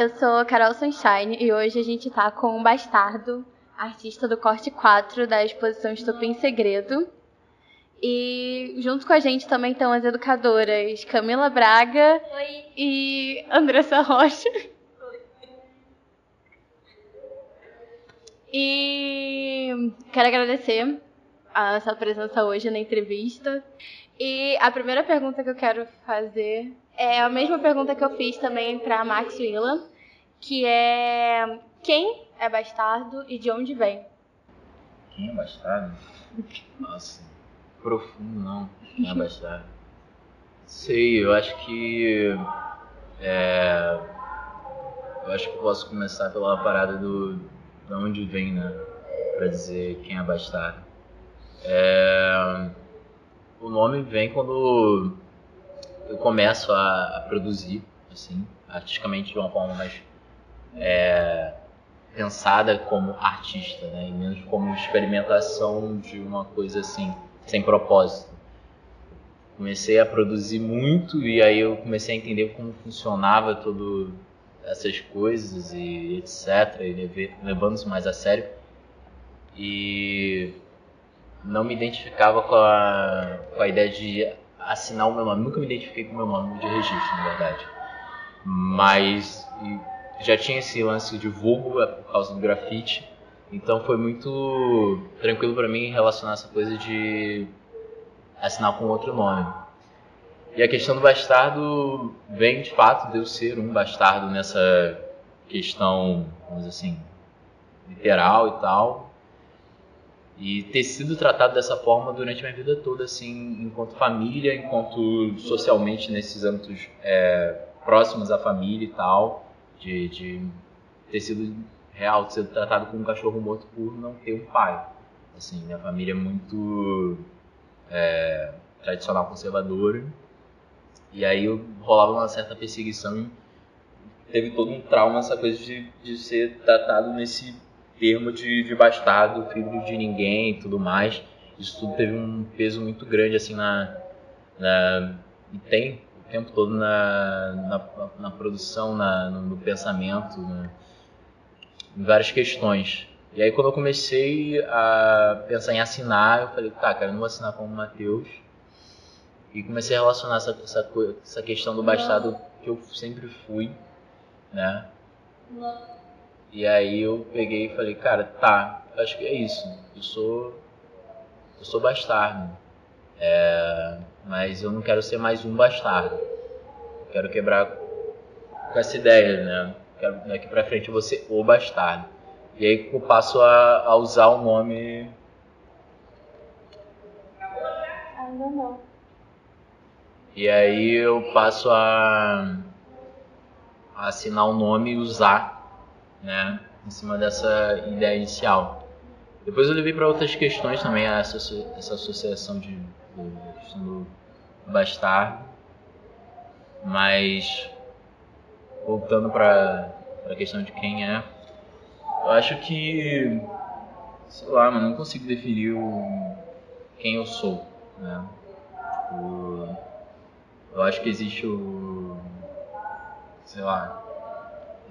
Eu sou Carol Sunshine e hoje a gente tá com um bastardo, artista do corte 4 da exposição Estupim Segredo. E junto com a gente também estão as educadoras Camila Braga Oi. e Andressa Rocha. E quero agradecer a sua presença hoje na entrevista. E a primeira pergunta que eu quero fazer é a mesma pergunta que eu fiz também para Max Willa, que é quem é bastardo e de onde vem? Quem é bastardo? Nossa, profundo não. Quem é bastardo? Sei, eu acho que. É, eu acho que posso começar pela parada do. de onde vem, né? Pra dizer quem é bastardo. É, o nome vem quando eu começo a, a produzir, assim, artisticamente de uma forma mais é, pensada como artista, né? E menos como experimentação de uma coisa assim, sem propósito. Comecei a produzir muito e aí eu comecei a entender como funcionava tudo essas coisas e etc. E levei- levando-se mais a sério. E não me identificava com a, com a ideia de assinar o meu nome. Nunca me identifiquei com o meu nome de registro, na verdade. Mas já tinha esse lance de vulgo é por causa do grafite. Então foi muito tranquilo para mim relacionar essa coisa de assinar com outro nome. E a questão do bastardo vem de fato de eu ser um bastardo nessa questão, vamos dizer assim, literal e tal. E ter sido tratado dessa forma durante a minha vida toda, assim, enquanto família, enquanto socialmente nesses âmbitos é, próximos à família e tal, de, de ter sido real, de ser tratado como um cachorro morto por não ter um pai. Assim, minha família é muito é, tradicional conservadora. E aí rolava uma certa perseguição teve todo um trauma essa coisa de, de ser tratado nesse termo de, de bastardo, filho de ninguém e tudo mais. Isso tudo teve um peso muito grande assim na, na e tem o tempo todo na, na, na produção, na, no, no pensamento, né? em várias questões. E aí quando eu comecei a pensar em assinar, eu falei, tá, cara, eu não vou assinar como Matheus. E comecei a relacionar essa, essa, essa questão do bastardo que eu sempre fui, né? E aí eu peguei e falei, cara, tá, acho que é isso. Eu sou. Eu sou bastardo. É, mas eu não quero ser mais um bastardo. Quero quebrar com essa ideia, né? Quero daqui pra frente eu vou ser o bastardo. E aí eu passo a, a usar o nome. Ainda não. E aí eu passo a, a assinar o nome e usar, né? Em cima dessa ideia inicial. Depois eu levei para outras questões também, essa, essa associação de, do, bastardo. Mas, voltando para a questão de quem é, eu acho que, sei lá, mano, não consigo definir o, quem eu sou, né? Tipo, eu acho que existe o. sei lá.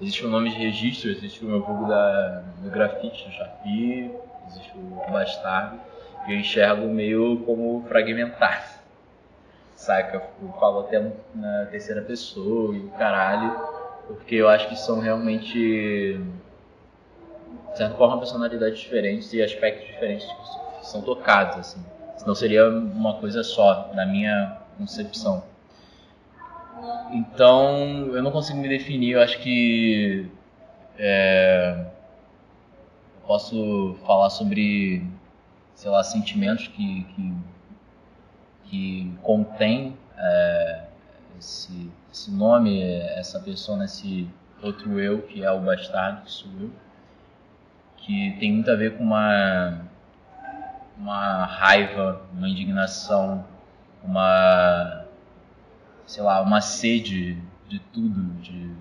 Existe o nome de registro, existe o meu vulgo da, do grafite, do Chapi, existe o bastardo, eu enxergo meio como fragmentado. Saca? Eu falo até na terceira pessoa e o caralho, porque eu acho que são realmente, de certa forma, personalidades diferentes e aspectos diferentes que são tocados, assim. Senão seria uma coisa só, na minha concepção. Então, eu não consigo me definir. Eu acho que é, posso falar sobre, sei lá, sentimentos que que, que contém é, esse, esse nome, essa pessoa, esse outro eu que é o bastardo, que sou eu, que tem muito a ver com uma uma raiva, uma indignação, uma sei lá, uma sede de tudo, de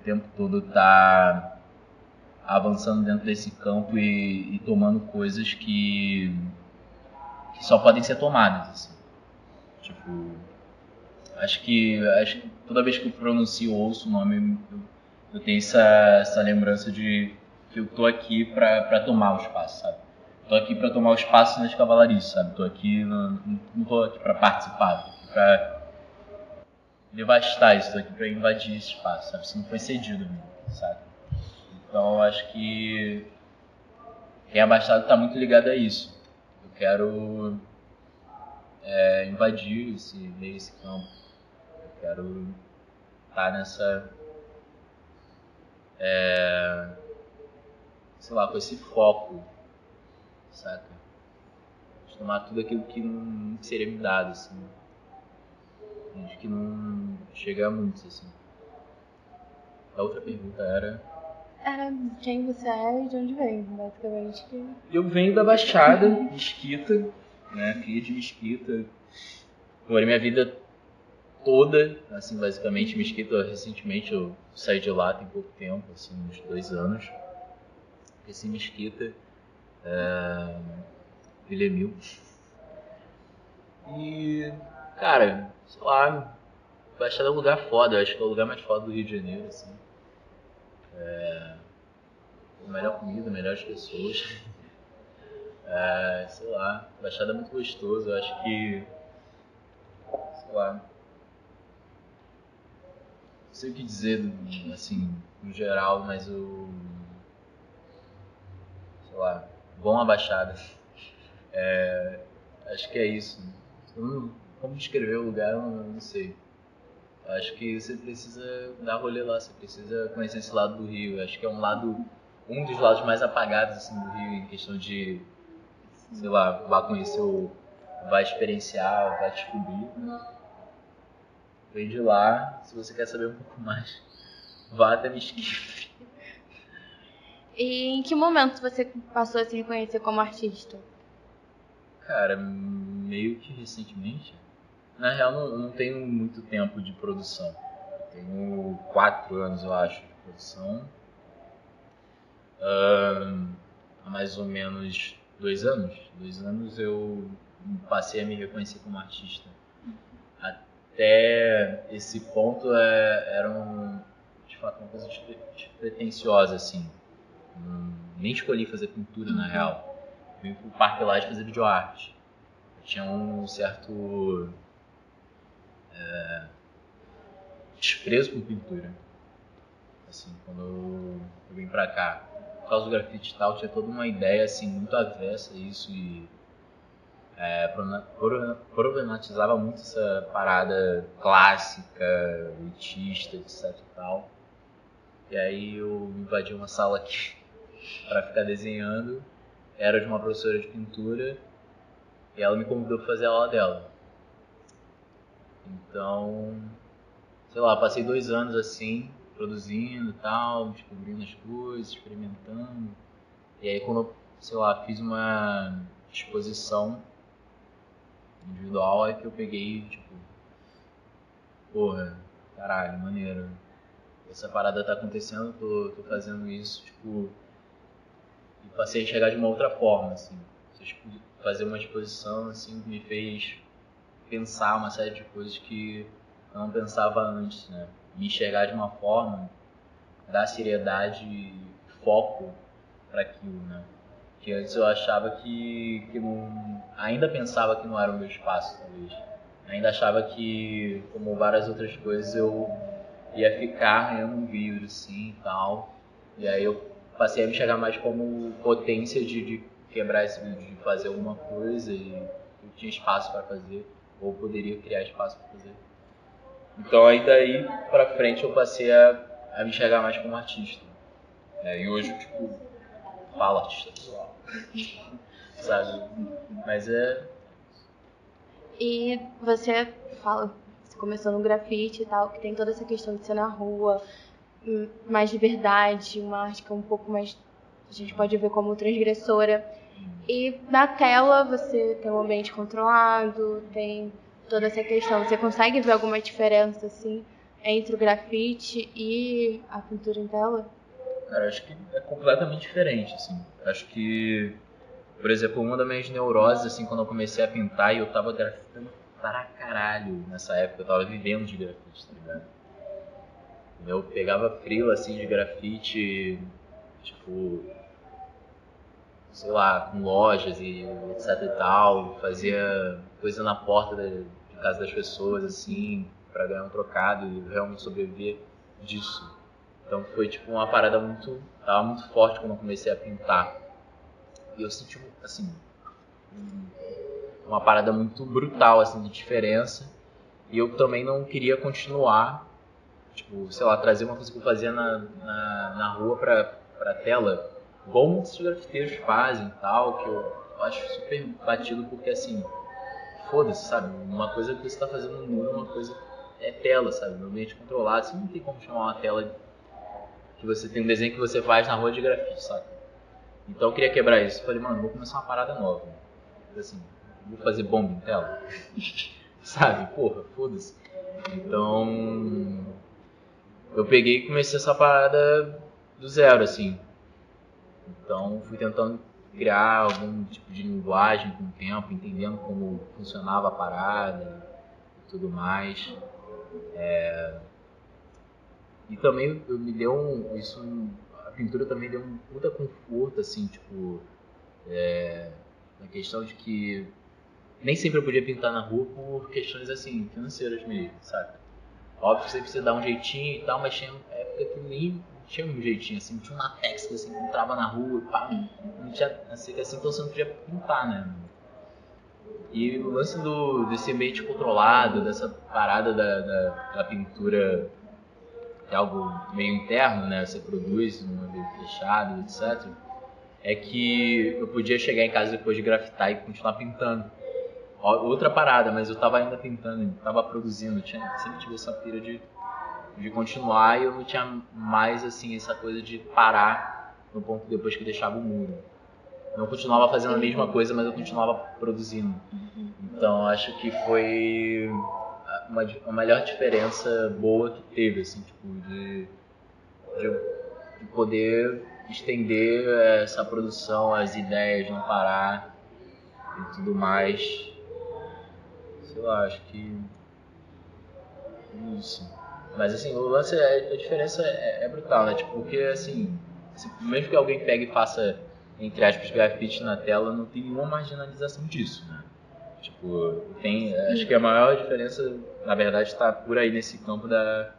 o tempo todo tá avançando dentro desse campo e, e tomando coisas que, que só podem ser tomadas, assim. Tipo, Acho que, acho que toda vez que eu pronuncio ou ouço o nome, eu, eu tenho essa, essa lembrança de que eu tô aqui para tomar o espaço, sabe? Tô aqui para tomar o espaço nas cavalarias, sabe? Tô aqui, não, não tô aqui para participar, tô aqui para devastar isso, tô aqui para invadir esse espaço, sabe? Isso não foi cedido, sabe? Então, acho que quem é abastado está muito ligado a isso. Eu quero é, invadir esse meio, esse campo. Eu quero estar tá nessa. É, sei lá, com esse foco, saca? De tomar tudo aquilo que não seria me dado, assim. De que não chega a muitos, assim. A outra pergunta era. Era quem você é e de onde vem, basicamente. Eu venho da Baixada, Mesquita, né? Cria de Mesquita. Morei minha vida toda, assim, basicamente, Mesquita. Recentemente eu saí de lá tem pouco tempo, assim, uns dois anos. Cresci em Mesquita, é... Villemil. E, cara, sei lá, Baixada é um lugar foda, eu acho que é o lugar mais foda do Rio de Janeiro, assim. É, melhores pessoas. É, sei lá, Baixada é muito gostoso, eu acho que. Sei lá. Não sei o que dizer, assim, no geral, mas o. Sei lá, bom a Baixada. É, acho que é isso. Como descrever o lugar, eu não, não sei. Acho que você precisa dar rolê lá, você precisa conhecer esse lado do Rio. Acho que é um lado, um dos lados mais apagados assim, do Rio em questão de, sei lá, vai conhecer o, vai experienciar, vai descobrir. Vem de lá, se você quer saber um pouco mais, vá até Mesquite. E em que momento você passou a se reconhecer como artista? Cara, meio que recentemente. Na real, não, não tenho muito tempo de produção. Eu tenho quatro anos, eu acho, de produção. Uh, há mais ou menos dois anos. Dois anos eu passei a me reconhecer como artista. Até esse ponto é, era um, de fato uma coisa pretensiosa, assim. Hum, nem escolhi fazer pintura, na real. vim pro Parque lá de fazer videoarte. Eu tinha um certo é, desprezo por pintura. Assim, quando eu, vim pra cá, causa do grafite e tal, tinha toda uma ideia assim, muito avessa a isso e é, problematizava muito essa parada clássica, elitista, etc e tal. E aí eu invadi uma sala aqui para ficar desenhando. Era de uma professora de pintura e ela me convidou para fazer a aula dela. Então, sei lá, passei dois anos assim, produzindo e tal, descobrindo as coisas, experimentando. E aí quando sei lá, fiz uma exposição individual é que eu peguei, tipo, porra, caralho, maneiro. Essa parada tá acontecendo, tô, tô fazendo isso, tipo, e passei a enxergar de uma outra forma, assim. Fazer uma exposição, assim, me fez pensar uma série de coisas que eu não pensava antes, né? Me enxergar de uma forma, dar seriedade e foco para aquilo, né? Que antes eu achava que, que não, ainda pensava que não era o meu espaço, talvez. Ainda achava que, como várias outras coisas, eu ia ficar em um vírus, assim, e tal. E aí eu passei a me enxergar mais como potência de, de quebrar esse vídeo, de fazer alguma coisa e eu tinha espaço para fazer ou poderia criar espaço para fazer. Então aí daí para frente eu passei a, a me enxergar mais como artista. É, e hoje tipo falo artista visual, sabe? Mas é. E você fala, você começou no grafite e tal, que tem toda essa questão de ser na rua, hum, mais liberdade, uma arte que é um pouco mais a gente pode ver como transgressora. E na tela você tem um ambiente controlado, tem toda essa questão. Você consegue ver alguma diferença assim entre o grafite e a pintura em tela? Cara, acho que é completamente diferente, assim. Acho que, por exemplo, uma das minhas neuroses, assim, quando eu comecei a pintar e eu tava grafitando para caralho nessa época. Eu tava vivendo de grafite, tá ligado? Eu pegava frio assim de grafite, tipo, sei lá, com lojas e etc e tal, fazia coisa na porta casa das pessoas, assim, para ganhar um trocado e realmente sobreviver disso. Então foi tipo uma parada muito. tava muito forte quando eu comecei a pintar. E eu senti, assim, uma parada muito brutal, assim, de diferença. E eu também não queria continuar, tipo, sei lá, trazer uma coisa que eu fazia na, na, na rua pra, pra tela, igual muitos grafiteiros fazem e tal, que eu acho super batido porque, assim, foda-se, sabe? Uma coisa que você está fazendo no muro, uma coisa é tela, sabe? No ambiente controlado, você não tem como chamar uma tela que você tem um desenho que você faz na rua de grafite, sabe? Então eu queria quebrar isso. Falei, mano, vou começar uma parada nova. Assim, vou fazer bomba em tela. sabe? Porra, foda-se. Então eu peguei e comecei essa parada do zero, assim. Então fui tentando criar algum tipo de linguagem com o tempo, entendendo como funcionava a parada e tudo mais. É... E também me deu um, isso, a pintura também deu um puta conforto, assim, tipo, é... na questão de que nem sempre eu podia pintar na rua por questões, assim, financeiras mesmo, sabe? Óbvio que você precisa dar um jeitinho e tal, mas tinha época que nem tinha um jeitinho, assim, tinha um latex que você encontrava na rua e pá, não tinha, assim, assim, então você não podia pintar, né? E o lance do, desse ambiente controlado, dessa parada da, da, da pintura que é algo meio interno, né? Você produz um ambiente fechado, etc. É que eu podia chegar em casa depois de grafitar e continuar pintando. Outra parada, mas eu tava ainda pintando, tava produzindo, tinha, sempre tive essa pira de de continuar e eu não tinha mais assim essa coisa de parar no ponto depois que deixava o muro. Não continuava fazendo a mesma coisa, mas eu continuava produzindo. Então acho que foi uma, a melhor diferença boa que teve, assim, tipo, de, de, de poder estender essa produção, as ideias, não parar e tudo mais. Sei lá, acho que isso. Mas assim, o lance, é, a diferença é, é brutal, né? Tipo, porque assim, se, mesmo que alguém pegue e faça, entre aspas, grafite na tela, não tem nenhuma marginalização disso, né? Tipo, tem, acho que a maior diferença, na verdade, está por aí nesse campo da,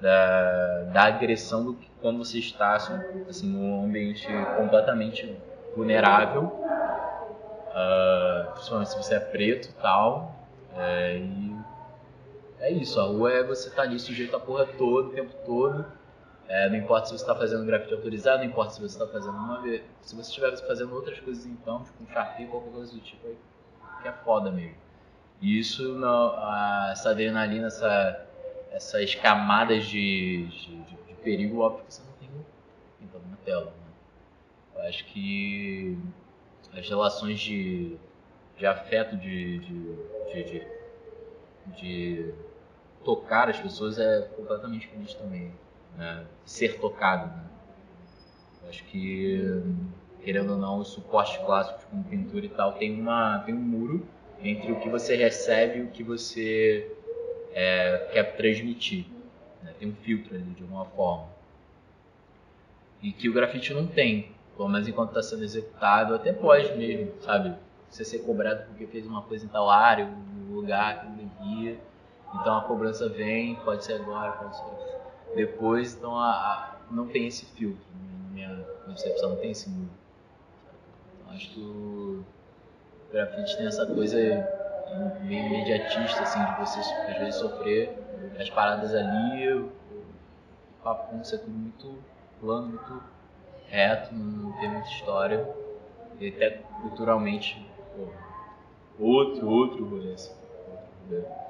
da, da agressão do que quando você está assim, num ambiente completamente vulnerável, uh, principalmente se você é preto e tal, é, e é isso, a rua é você estar tá ali sujeito a porra todo, o tempo todo. É, não importa se você está fazendo grafite autorizado, não importa se você está fazendo uma vez. Se você estiver fazendo outras coisas então, tipo um Sharpie, qualquer coisa do tipo, aí, que é foda mesmo. E isso, a, essa adrenalina, essa, essas camadas de, de, de, de perigo, óbvio que você não tem pintando na tela. Né? Eu acho que as relações de, de afeto, de, de, de, de tocar as pessoas é completamente diferente também. Né? Ser tocado. Né? Acho que, querendo ou não, os suportes clássicos como pintura e tal tem, uma, tem um muro entre o que você recebe e o que você é, quer transmitir. Né? Tem um filtro ali, de alguma forma. E que o grafite não tem. Pelo menos enquanto está sendo executado, até pode mesmo, sabe? Você ser cobrado porque fez uma coisa em tal área, um lugar que não devia então a cobrança vem, pode ser agora, pode ser depois, então a, a não tem esse filtro, na minha concepção, não tem esse muro. Então, acho que o grafite tem essa coisa meio imediatista, assim, de você às vezes sofrer as paradas ali, o papo é tudo muito plano, muito reto, não tem muita história, e até culturalmente, pô, outro, outro rolê, assim, outro rolê.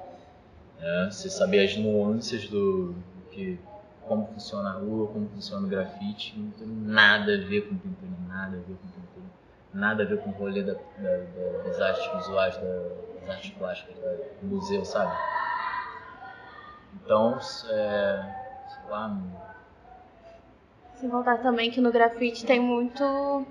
Né? Você saber as nuances do, que como funciona a rua, como funciona o grafite, não tem nada a ver com pintura, nada a ver com pintura, nada a ver com o rolê da, da, da, das artes visuais, das artes plásticas, do museu, sabe? Então, é, sei lá. Sem voltar também que no grafite tem muito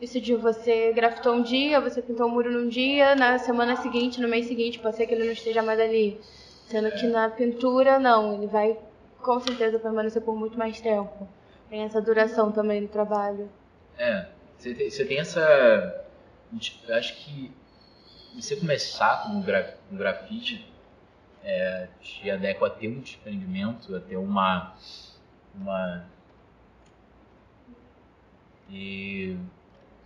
Isso de você grafitou um dia, você pintou um muro num dia, na semana seguinte, no mês seguinte, pode ser que ele não esteja mais ali. Sendo que na pintura, não, ele vai com certeza permanecer por muito mais tempo. Tem essa duração também do trabalho. É, você tem, você tem essa. Eu acho que você começar com, gra, com grafite é, te adequa a ter um desprendimento, a ter uma. uma e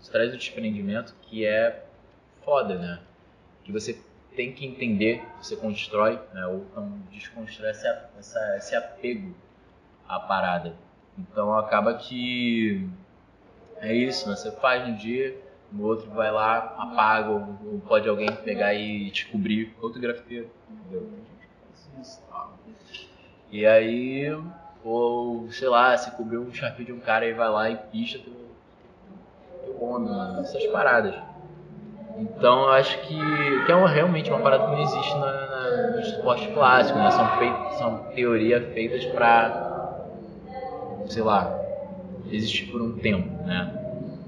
isso traz o desprendimento que é foda, né? Que você tem que entender, você constrói, né? ou então desconstrói essa, essa, esse apego à parada. Então acaba que é isso, né? você faz um dia, no outro vai lá, apaga, ou, ou pode alguém pegar e descobrir outro grafiteiro. Entendeu? E aí, ou sei lá, se cobriu um chapéu de um cara e vai lá e picha teu, onda, essas paradas. Então acho que, que é uma, realmente uma parada que não existe na, na, no esporte clássico, né? São, são teorias feitas para, sei lá, existir por um tempo, né?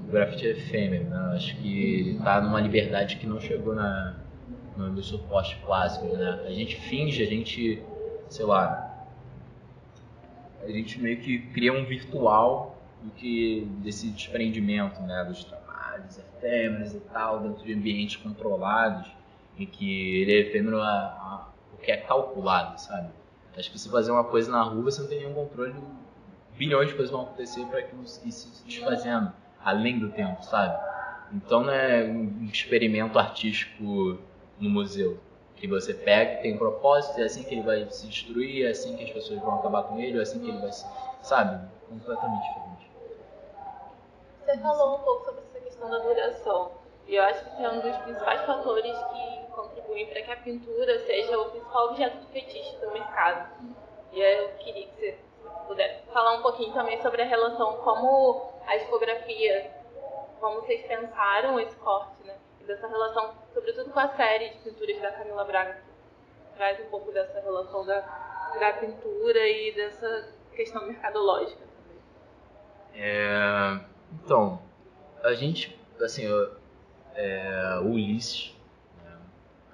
O grafite é efêmero, né? Acho que tá numa liberdade que não chegou na, no, no suporte clássico, né? A gente finge, a gente, sei lá, a gente meio que cria um virtual do que desse desprendimento, né? Dos trabalhos efêmeros e tal, dentro de ambientes controlados, em que ele é efêmero a, a, porque é calculado, sabe? Acho que se fazer uma coisa na rua, você não tem nenhum controle, bilhões de coisas vão acontecer para aquilo ir se desfazendo, além do tempo, sabe? Então não é um experimento artístico no museu. Que você pega, tem um propósito, é assim que ele vai se destruir, é assim que as pessoas vão acabar com ele, é assim que ele vai se. Sabe? Completamente diferente. Você falou um pouco sobre da duração. E eu acho que é um dos principais fatores que contribuem para que a pintura seja o principal objeto de fetiche do mercado. E eu queria que você pudesse falar um pouquinho também sobre a relação, como a discografia, como vocês pensaram esse corte, né? dessa relação, sobretudo com a série de pinturas da Camila Braga, que traz um pouco dessa relação da, da pintura e dessa questão mercadológica também. É, então, a gente, assim, é, o Ulisses, né,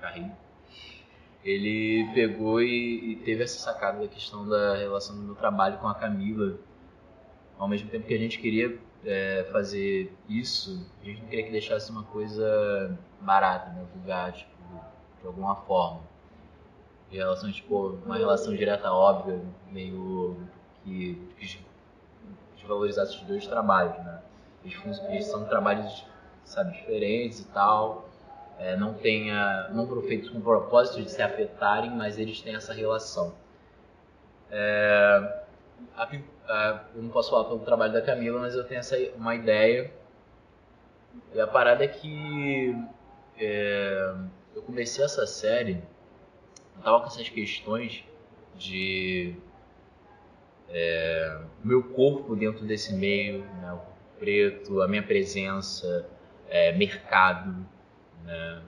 Carrinho, ele pegou e, e, teve essa sacada da questão da relação do meu trabalho com a Camila, ao mesmo tempo que a gente queria é, fazer isso, a gente não queria que deixasse uma coisa barata, né, vulgar, tipo, de alguma forma. De relação, tipo, uma relação direta óbvia, meio que, que desvalorizasse os dois trabalhos, né. São trabalhos, sabe, diferentes e tal, é, não tenha, não foram feitos com o propósito de se afetarem, mas eles têm essa relação. É, a, a, eu não posso falar pelo trabalho da Camila, mas eu tenho essa, uma ideia. E a parada é que é, eu comecei essa série, eu tava com essas questões de é, meu corpo dentro desse meio, né, o preto, a minha presença, é, mercado, né,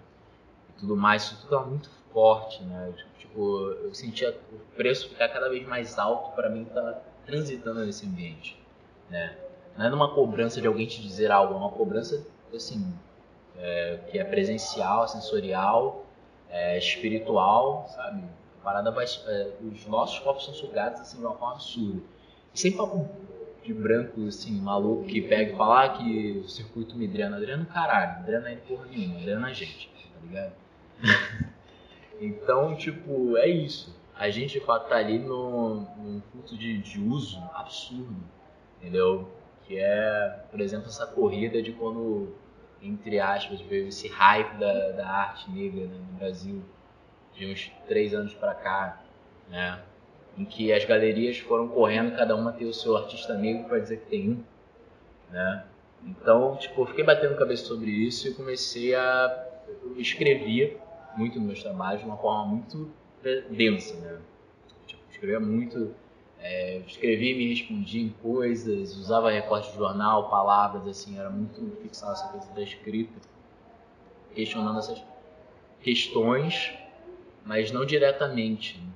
e tudo mais, isso tudo é muito forte, né? Tipo, eu sentia o preço ficar cada vez mais alto para mim estar tá transitando nesse ambiente, né? Não é numa cobrança de alguém te dizer algo, é uma cobrança, assim, é, que é presencial, sensorial, é, espiritual, sabe? A parada vai, é, os nossos corpos são sugados, assim, de uma forma absurda. E sem papo de branco, assim, maluco, que pega e fala ah, que o circuito me drena. Drena caralho, drena ele porra nenhuma, drena a gente, tá ligado? Então, tipo, é isso. A gente, de fato, tá ali no, num culto de, de uso absurdo, entendeu? Que é, por exemplo, essa corrida de quando, entre aspas, veio esse hype da, da arte negra né, no Brasil, de uns três anos para cá, né? Em que as galerias foram correndo, cada uma tem o seu artista negro para dizer que tem um, né? Então, tipo, eu fiquei batendo cabeça sobre isso e comecei a... Eu escrevia muito nos meus trabalhos de uma forma muito densa, né? Tipo, escrevia muito, é, escrevia e me respondia em coisas, usava recorte de jornal, palavras, assim, era muito fixado essa coisa da escrita, questionando essas questões, mas não diretamente. Né?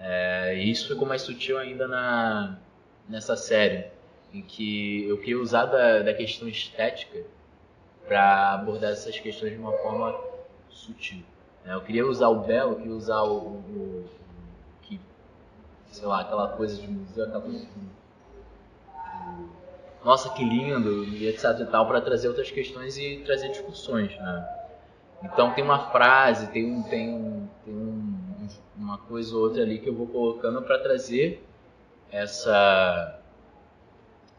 É, e isso ficou mais sutil ainda na, nessa série. em que eu queria usar da, da questão estética para abordar essas questões de uma forma sutil. Né? Eu queria usar o belo, eu queria usar o, o, o que, sei lá, aquela coisa de museu, aquela coisa de, nossa, que lindo, e etc e tal, para trazer outras questões e trazer discussões, né? Então tem uma frase, tem, um, tem, tem um, uma coisa ou outra ali que eu vou colocando para trazer essa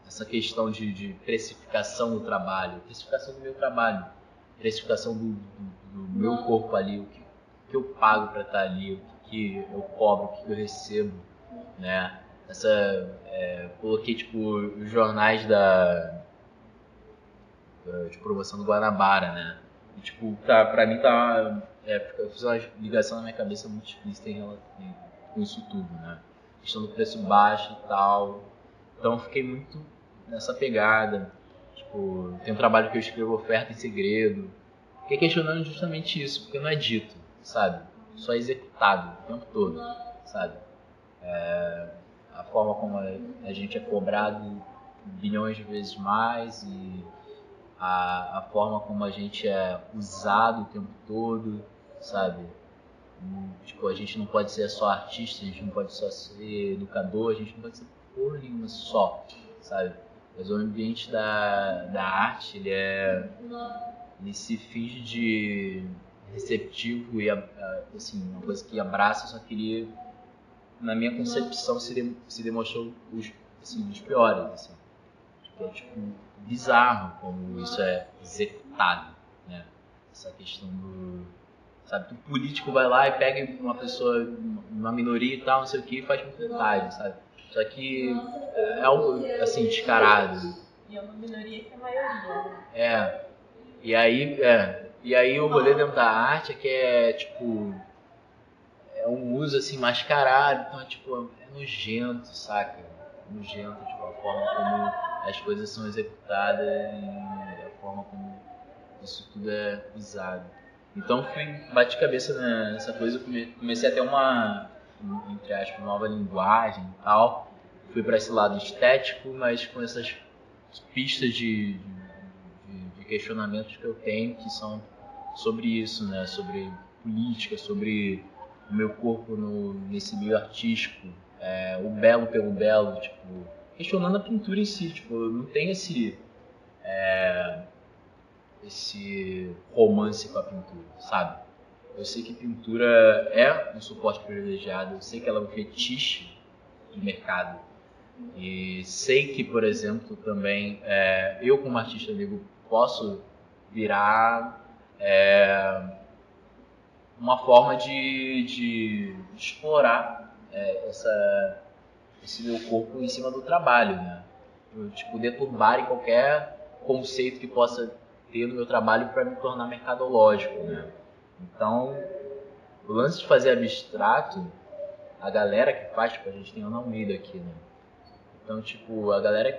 essa questão de, de, precificação do trabalho, precificação do meu trabalho, precificação do, do, do meu corpo ali, o que, que eu pago para estar ali, o que, eu cobro, o que eu recebo, né? Essa, é, coloquei tipo os jornais da, de promoção do Guanabara, né? E, tipo, tá, pra mim tá. É, eu fiz uma ligação na minha cabeça muito explícita em relação com isso tudo, né? Questão do preço baixo e tal. Então fiquei muito nessa pegada. Tipo, tem um trabalho que eu escrevo oferta em segredo. Fiquei questionando justamente isso, porque não é dito, sabe? Só é executado o tempo todo, sabe? É, a forma como a gente é cobrado bilhões de vezes mais e a, a forma como a gente é usado o tempo todo, sabe? Tipo, a gente não pode ser só artista, a gente não pode só ser educador, a gente não pode ser porra nenhuma só, sabe? Mas o ambiente da, da arte, ele é... Ele se finge de receptivo e, assim, uma coisa que abraça, só queria, na minha concepção, se, de, se demonstrou os, assim, os piores, assim. É, tipo, bizarro como isso é executado, né? Essa questão do... Sabe, o político vai lá e pega uma pessoa, uma minoria e tal, não sei o que, e faz vontade, sabe? Só que é algo, assim, descarado. E é uma minoria que é a maioria, né? É. E aí, é. E aí o rolê dentro da arte é que é, tipo... É um uso, assim, mascarado. Então, é, tipo, é nojento, saca? É nojento, tipo, a forma como as coisas são executadas e a forma como isso tudo é usado. Então fui bati cabeça nessa coisa, comecei a ter uma entre aspas nova linguagem e tal. Fui para esse lado estético, mas com essas pistas de, de, de questionamentos que eu tenho que são sobre isso, né? Sobre política, sobre o meu corpo no, nesse meio artístico, é, o belo pelo belo, tipo questionando a pintura em si, tipo, não tem esse é, esse romance com a pintura, sabe? Eu sei que pintura é um suporte privilegiado, eu sei que ela é um fetiche de mercado e sei que, por exemplo, também é, eu como artista negro posso virar é, uma forma de, de explorar é, essa esse meu corpo em cima do trabalho, né? Eu, tipo, deturbar em qualquer conceito que possa ter no meu trabalho para me tornar mercadológico, né? Então, o lance de fazer abstrato, a galera que faz, tipo, a gente tem Ana Almeida aqui, né? Então, tipo, a galera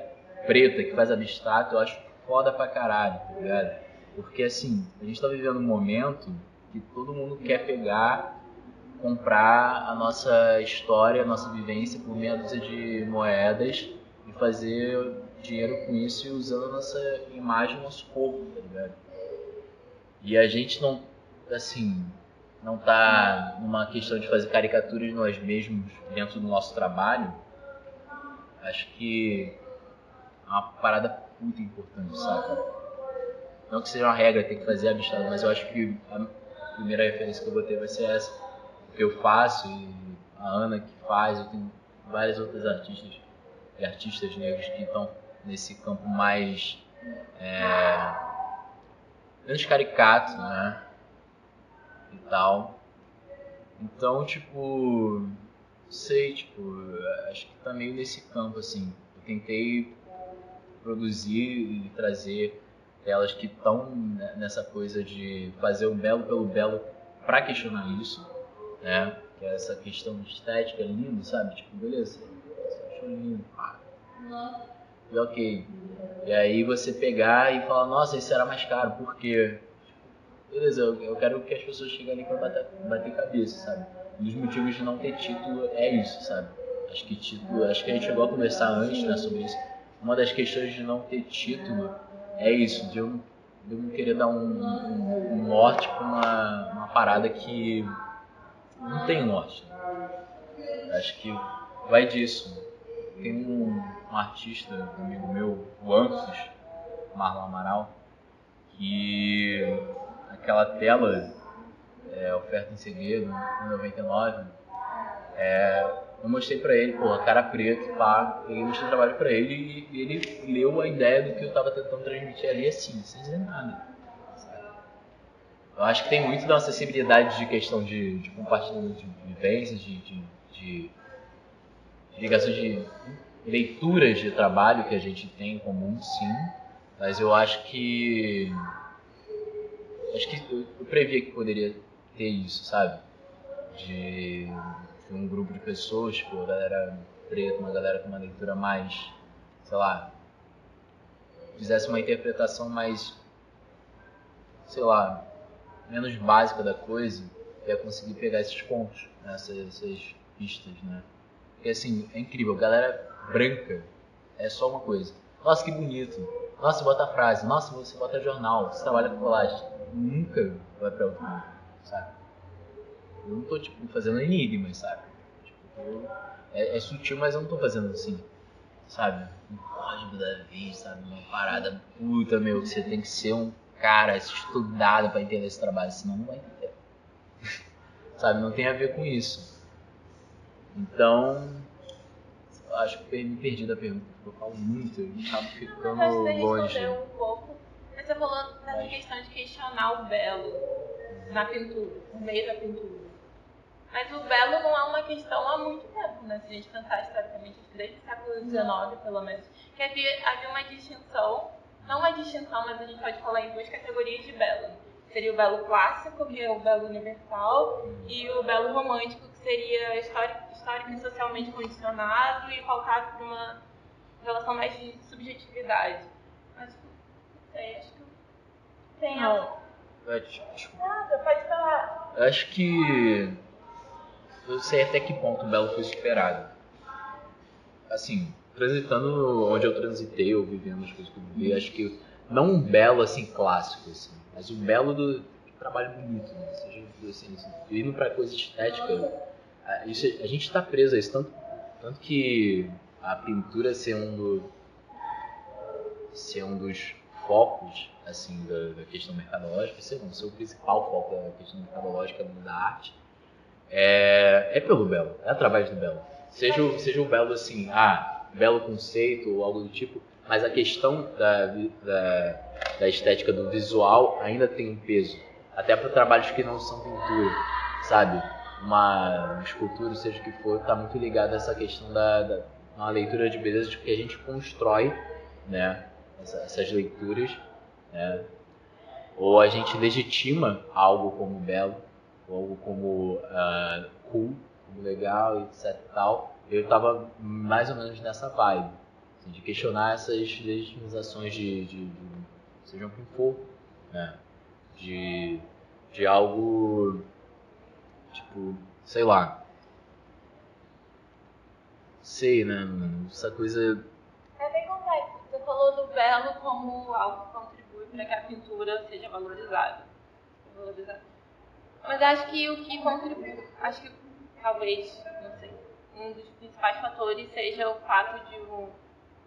preta que faz abstrato, eu acho foda pra caralho, tá ligado? Porque, assim, a gente tá vivendo um momento que todo mundo quer pegar comprar a nossa história, a nossa vivência por meia dúzia de moedas e fazer dinheiro com isso e usando a nossa imagem, nosso corpo, tá ligado? E a gente não, assim, não tá numa questão de fazer caricaturas de nós mesmos dentro do nosso trabalho. Acho que é uma parada muito importante, saca? Não que seja uma regra, tem que fazer abstrato, mas eu acho que a primeira referência que eu vou ter vai ser essa que eu faço e a Ana que faz, eu tenho várias outras artistas e artistas negros que estão nesse campo mais é, menos caricato, né? E tal. Então, tipo, sei, tipo, acho que tá meio nesse campo assim. Eu tentei produzir e trazer elas que estão nessa coisa de fazer o belo pelo belo para questionar isso né? Que é essa questão estética, lindo, sabe? Tipo, beleza, você achou lindo, pá. E ok. E aí você pegar e falar, nossa, isso era mais caro, por quê? Beleza, eu, eu quero que as pessoas cheguem ali pra bater, bater cabeça, sabe? Um dos motivos de não ter título é isso, sabe? Acho que título, acho que a gente chegou a conversar antes, né, sobre isso. uma das questões de não ter título é isso, de eu, de eu querer dar um, um, um norte para uma, uma parada que não tem norte. Acho que vai disso. Tem um, um artista, um amigo meu, o Anfos, Marlon Amaral, que aquela tela, é, oferta em segredo, em 99, é, eu mostrei pra ele, pô, cara preto, pá, eu mostrei o trabalho pra ele e ele leu a ideia do que eu tava tentando transmitir ali assim, sem dizer nada. Eu acho que tem muito da acessibilidade de questão de, de compartilhamento de vivências, de, de, de ligação de leituras de trabalho que a gente tem em comum, sim. Mas eu acho que. Acho que eu previa que poderia ter isso, sabe? De, de um grupo de pessoas, tipo, a galera preta, uma galera com uma leitura mais, sei lá, fizesse uma interpretação mais, sei lá, menos básica da coisa, ia conseguir pegar esses pontos, né? essas, essas pistas, né? Porque assim, é incrível, galera branca é só uma coisa. Nossa, que bonito. Nossa, bota frase. Nossa, você bota jornal. Você trabalha com colagem. Nunca vai pra outro mundo, sabe? Eu não tô, tipo, fazendo enigmas, sabe? Tipo, é, é, sutil, mas eu não tô fazendo assim, sabe? Um código da vez, sabe? Uma parada puta, meu. Você tem que ser um cara estudado para entender esse trabalho, senão não vai entender. sabe? Não tem a ver com isso. Então, acho que me perdi da pergunta, porque eu falo muito, eu acabo ficando Mas você longe. respondeu um pouco, mas você falou dessa questão de questionar o belo na pintura, no meio da pintura. Mas o belo não é uma questão há muito tempo, né? Se a gente pensar historicamente, acho que desde o século XIX, pelo menos, que havia, havia uma distinção, não uma distinção, mas a gente pode falar em duas categorias de belo. Seria o belo clássico, que é o belo universal, e o belo romântico, que seria histórico, histórico e socialmente condicionado e pautado por uma relação mais de subjetividade. Mas, não sei, acho que tem Não. a... Acho- Nada, pode falar. acho que eu sei até que ponto o Belo foi superado. Assim, transitando onde eu transitei, ou vivendo as coisas que eu vivi, acho que não um Belo assim clássico, assim, mas o Belo do de trabalho bonito, né? Seja assim, assim, indo pra coisa estética, isso, a gente está preso a isso, tanto, tanto que a pintura ser um do ser um dos focos assim da, da questão mercadológica, ser, não, ser o principal foco da questão mercadológica da arte, é, é pelo belo, é através do belo. Seja, seja o belo assim, ah, belo conceito ou algo do tipo, mas a questão da, da, da estética do visual ainda tem um peso, até para trabalhos que não são pintura, sabe? Uma, uma escultura, seja o que for, está muito ligada a essa questão da, da uma leitura de beleza de que a gente constrói, né? essa- essas leituras, né? Ou a gente legitima algo como belo, ou algo como ah, cool, como legal, etc tal. Eu estava mais ou menos nessa vibe, assim, de questionar essas legitimizações de, de, de seja o que for, né? De, de algo, tipo, sei lá, sei, né? mano? Essa coisa É bem complexo. Você falou do belo como algo que contribui para que a pintura seja valorizada. Mas acho que o que contribui, acho que talvez, um dos principais fatores seja o fato de um,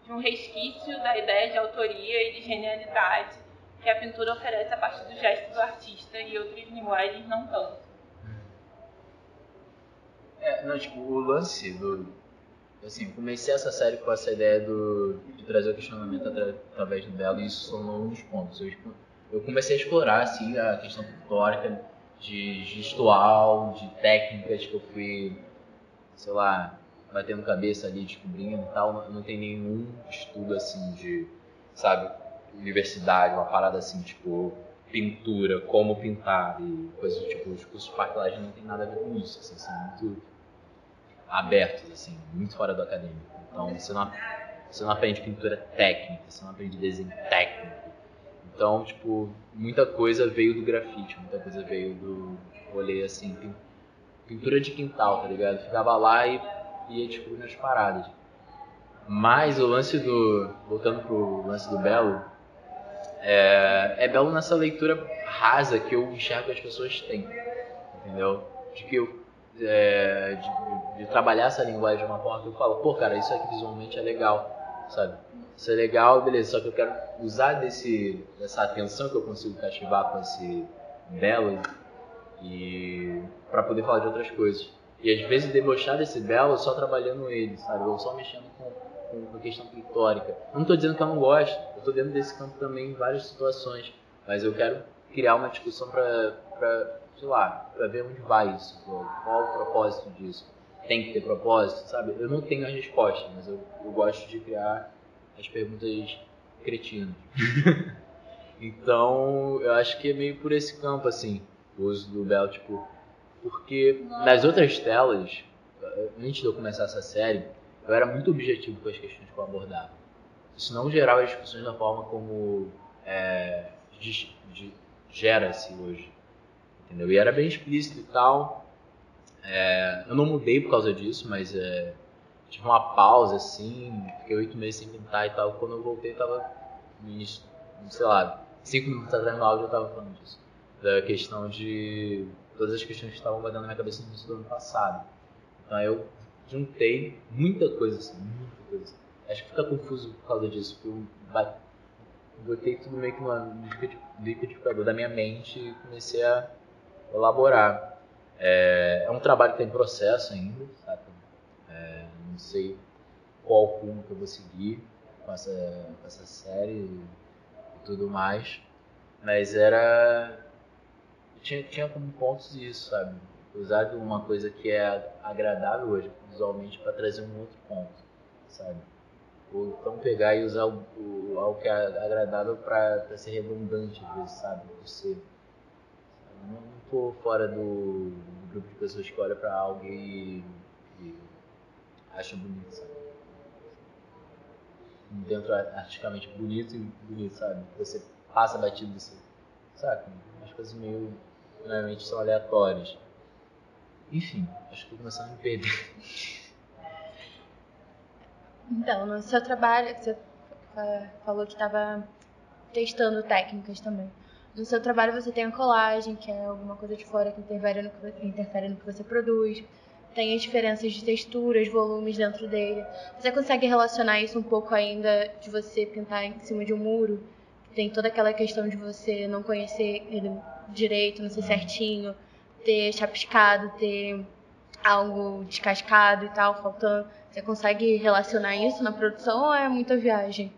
de um resquício da ideia de autoria e de genialidade que a pintura oferece a partir do gesto do artista e outras linguagens não tanto. É, não, tipo, o lance do. Assim, comecei essa série com essa ideia do, de trazer o questionamento atra- através do belo e isso somou um dos pontos. Eu, expo- eu comecei a explorar, assim, a questão pictórica, de gestual, de técnicas que eu fui, sei lá, batendo cabeça ali, descobrindo e tal. Não, tem nenhum estudo, assim, de, sabe, universidade, uma parada assim, tipo, pintura, como pintar e coisas do tipo. Os cursos de partilagem não tem nada a ver com isso, assim, são muito abertos, assim, muito fora do acadêmico. Então, você não, você não aprende pintura técnica, você não aprende desenho técnico. Então, tipo, muita coisa veio do grafite, muita coisa veio do rolê, assim, pin- pintura de quintal, tá ligado? Ficava lá e ia descobrindo as paradas. Mas o lance do. Voltando pro lance do Belo, é, é belo nessa leitura rasa que eu enxergo que as pessoas têm. Entendeu? De que eu. É, de, de, trabalhar essa linguagem de uma forma que eu falo, pô, cara, isso aqui visualmente é legal, sabe? Isso é legal, beleza, só que eu quero usar desse, dessa atenção que eu consigo cativar com esse belo e para poder falar de outras coisas. E às vezes debochar desse belo só trabalhando ele, sabe? Ou só mexendo com, com a questão pictórica. Não estou dizendo que eu não gosto, eu estou dentro desse campo também em várias situações, mas eu quero criar uma discussão para, sei lá, para ver onde vai isso, qual o propósito disso. Tem que ter propósito, sabe? Eu não tenho a resposta, mas eu, eu gosto de criar as perguntas cretinas. então, eu acho que é meio por esse campo, assim, o uso do Bell, tipo, porque nas outras telas, antes de eu começar essa série, eu era muito objetivo com as questões que eu abordava. Isso não gerava as discussões da forma como é, gera-se hoje. Entendeu? E era bem explícito e tal. É, eu não mudei por causa disso, mas é, tive uma pausa assim, fiquei oito meses sem pintar e tal. Quando eu voltei, tava, sei lá, cinco minutos atrás no áudio eu tava falando disso. Da questão de todas as questões que estavam batendo na minha cabeça no início do ano passado. Então eu juntei muita coisa assim, muita coisa assim. Acho que fica confuso por causa disso, porque eu botei tudo meio que no liquidificador da minha mente e comecei a elaborar. É, é um trabalho que tem processo ainda, sabe? É, não sei qual rumo que eu vou seguir com essa, com essa série e tudo mais, mas era tinha, tinha como pontos isso, sabe? Usar de uma coisa que é agradável hoje, visualmente, para trazer um outro ponto, sabe? Ou então pegar e usar o, o algo que é agradável para ser redundante, às vezes, sabe? Você. Não, não fora do, do, grupo de pessoas que olha para algo e, e acha bonito, sabe? Dentro artisticamente bonito e bonito, sabe? Você passa batido, você. Sabe? As coisas meio normalmente são aleatórios. Enfim, acho que começando a me perder. Então, no seu trabalho, você falou que estava testando técnicas também. No seu trabalho você tem a colagem, que é alguma coisa de fora que interfere no que, interfere no que você produz. Tem as diferenças de texturas, volumes dentro dele. Você consegue relacionar isso um pouco ainda de você pintar em cima de um muro? Tem toda aquela questão de você não conhecer ele direito, não ser certinho, ter chapiscado, ter algo descascado e tal, faltando. Você consegue relacionar isso na produção ou é muita viagem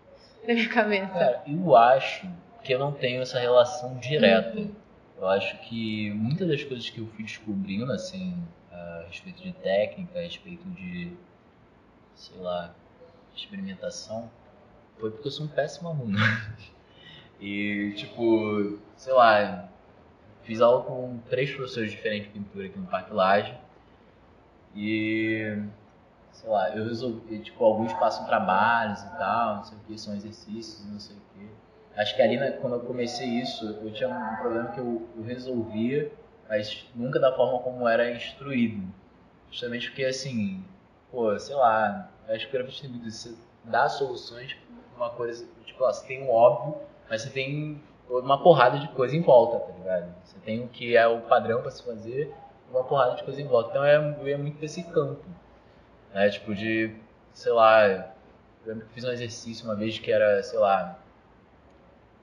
na minha cabeça? Cara, eu acho que eu não tenho essa relação direta. Uhum. Eu acho que muitas das coisas que eu fui descobrindo, assim, a respeito de técnica, a respeito de, sei lá, experimentação, foi porque eu sou um péssimo aluno. e, tipo, sei lá, Fiz aula com três professores diferentes de pintura aqui no Parque Laje. E, sei lá, eu resolvi, tipo, alguns passam trabalhos e tal, não sei o que, são exercícios, não sei o que. Acho que ali, quando eu comecei isso, eu tinha um problema que eu, eu resolvia, mas nunca da forma como era instruído. Justamente porque, assim, pô, sei lá, acho que era você dá soluções pra uma coisa, tipo, ó, você tem um óbvio, mas você tem uma porrada de coisa em volta, tá ligado? Você tem o que é o padrão para se fazer, uma porrada de coisa em volta. Então é, ia muito desse campo, né? Tipo de, sei lá, eu fiz um exercício uma vez que era, sei lá,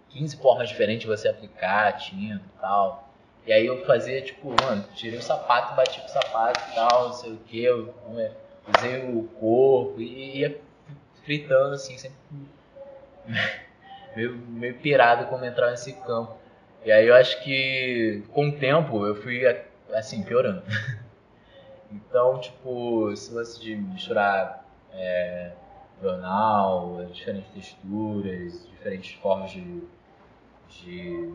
15 formas diferentes de você aplicar tinta e tal. E aí eu fazia, tipo, mano, tirei o sapato, bati com o sapato e tal, não sei o que, eu usei o corpo e ia fritando assim, sempre meio, meio pirado como entrar nesse campo. E aí eu acho que com o tempo eu fui assim, piorando. então, tipo, esse lance de misturar é, jornal, diferentes texturas, diferentes formas de, de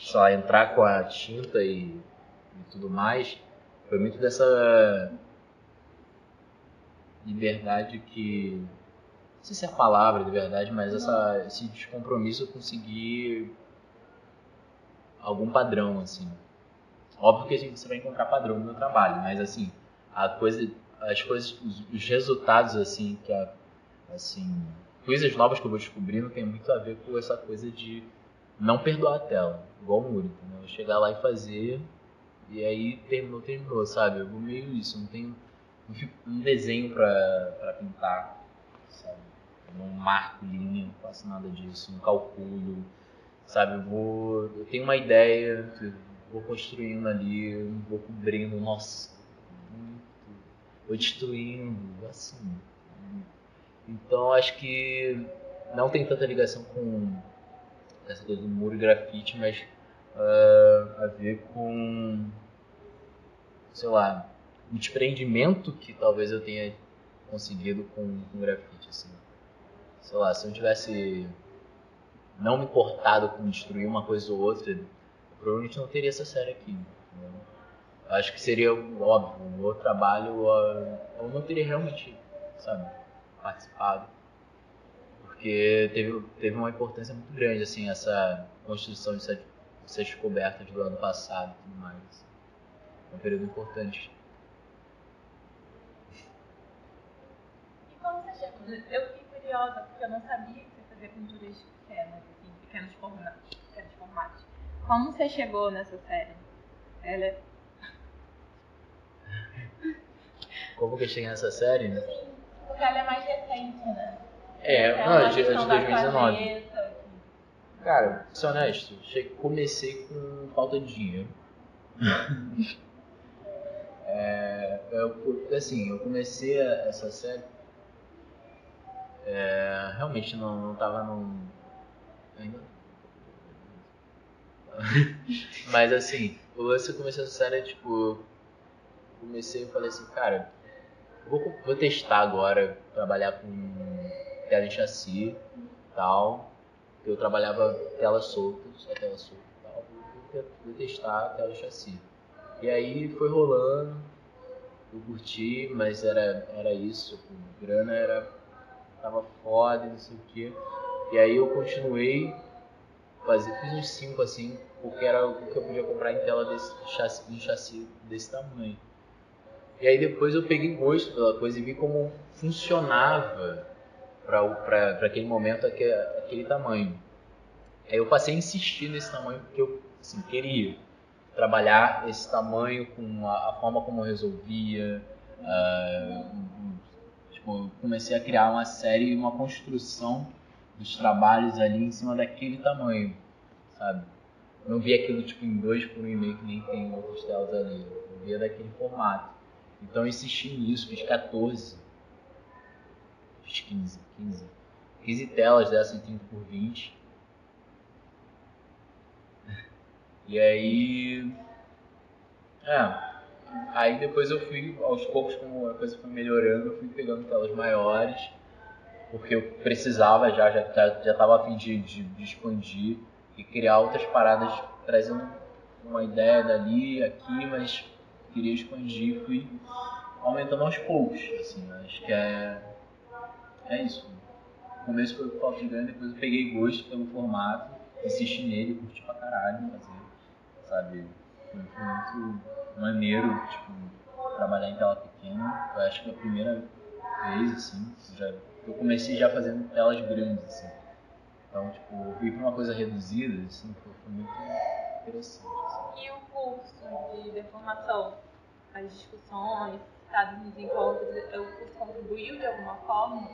só entrar com a tinta e, e tudo mais, foi muito dessa liberdade que sei se é a palavra de verdade, mas essa, esse descompromisso eu consegui algum padrão, assim. Óbvio que a gente, você vai encontrar padrão no meu trabalho, mas assim, a coisa, as coisas, os, os resultados, assim, que a, Assim, coisas novas que eu vou descobrindo tem muito a ver com essa coisa de não perdoar a tela, igual o muro, entendeu? Chegar lá e fazer, e aí terminou, terminou, sabe? Eu vou meio isso, não tenho um desenho pra, pra pintar, sabe? Não marco linha, não faço nada disso, não calculo, sabe? Eu vou. Eu tenho uma ideia, vou construindo ali, vou cobrindo, nossa, muito, vou destruindo, assim. Então acho que não tem tanta ligação com essa coisa do muro e grafite, mas uh, a ver com, sei lá, um desprendimento que talvez eu tenha conseguido com, com grafite, assim. Sei lá, se eu tivesse não me importado com destruir uma coisa ou outra, provavelmente não teria essa série aqui. Acho que seria óbvio, o meu trabalho eu não teria realmente, sabe, participado. Porque teve, teve uma importância muito grande, assim, essa construção dessas, dessas descobertas do ano passado e tudo mais. É um período importante. E como você chegou? Eu curiosa, porque eu não sabia que você fazia pinturas pequenas, assim, pequenos formatos. Pequenos formatos. Como você chegou nessa série? Ela é... Como que eu cheguei nessa série? Sim, porque ela é mais recente, né? É, É não, é de, é de questão da 2019. cabeça. Cara, pra ser honesto, comecei com falta de dinheiro. é, eu, assim, eu comecei essa série. É, realmente não, não tava num. Ainda. Mas assim, o lance eu comecei essa série, tipo. Comecei e falei assim, cara, vou, vou testar agora, trabalhar com tela em chassi tal. Eu trabalhava tela solta, só tela solta e tal. Vou, vou testar a tela em chassi. E aí foi rolando, eu curti, mas era, era isso, a grana era. Tava foda não sei o que. E aí eu continuei, fazer, fiz uns 5 assim, porque era o que eu podia comprar em tela desse chassi, em chassi desse tamanho. E aí depois eu peguei gosto pela coisa e vi como funcionava para aquele momento aquele, aquele tamanho. Aí eu passei a insistir nesse tamanho porque eu assim, queria trabalhar esse tamanho com a, a forma como eu resolvia. ah, tipo, comecei a criar uma série, uma construção dos trabalhos ali em cima daquele tamanho, sabe? Eu não via aquilo tipo em 2 por 1,5 que nem tem outras telas ali. Eu via daquele formato. Então eu insisti nisso, fiz 14. Fiz 15, 15. 15 telas dessas em 30 por 20. E aí. É. Aí depois eu fui, aos poucos, como a coisa foi melhorando, eu fui pegando telas maiores. Porque eu precisava já, já, já, já tava a fim de, de, de expandir e criar outras paradas, trazendo uma ideia dali, aqui, mas queria expandir, fui aumentando aos poucos, assim, acho que é, é isso. No começo foi por falta de grana, depois eu peguei gosto pelo formato, insisti nele, curti pra caralho fazer, sabe, muito maneiro, tipo, trabalhar em tela pequena, eu acho que é a primeira vez, assim, eu, já, eu comecei já fazendo telas grandes, assim, então, tipo, vir pra uma coisa reduzida, assim, foi, foi muito interessante, assim. E o curso de deformação, as discussões, citados nos encontros, o curso contribuiu de alguma forma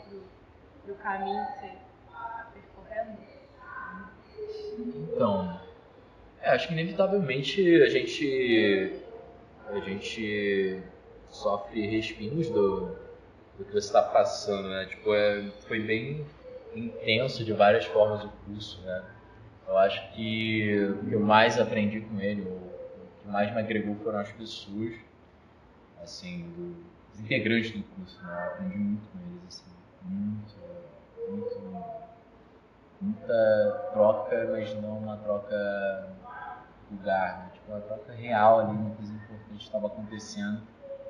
para o caminho que você está percorrendo? Então, é, acho que inevitavelmente a gente a gente sofre respingos do, do que você está passando, né? Tipo, é, foi bem intenso de várias formas o curso, né? Eu acho que o que eu mais aprendi com ele, o, que mais me agregou foram as pessoas, assim, do, os integrantes do curso, né? Eu aprendi muito com eles, assim, muito, muito muita troca, mas não uma troca vulgar, né? tipo uma troca real ali, uma coisa importante estava acontecendo,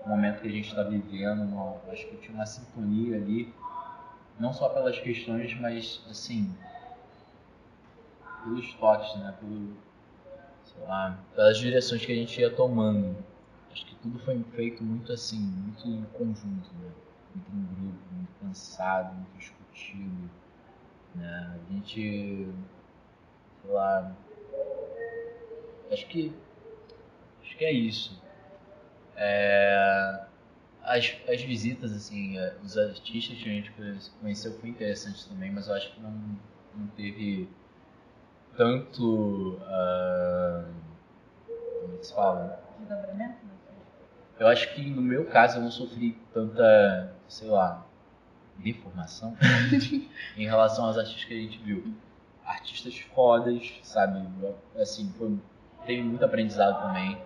no momento que a gente está vivendo, uma, acho que tinha uma sintonia ali, não só pelas questões, mas assim, pelos toques, né, pelo, sei lá, pelas direções que a gente ia tomando. Acho que tudo foi feito muito assim, muito em conjunto, né? muito em grupo, muito cansado, muito discutido. Né? A gente, sei lá, acho que, acho que é isso. É, as, as visitas, assim, é, os artistas que a gente conheceu foi interessante também, mas eu acho que não, não teve tanto. Uh, como é que se fala? Desdobramento? Eu acho que no meu caso eu não sofri tanta, sei lá, deformação em relação aos artistas que a gente viu. Artistas fodas, sabe? Assim, foi, teve muito aprendizado também.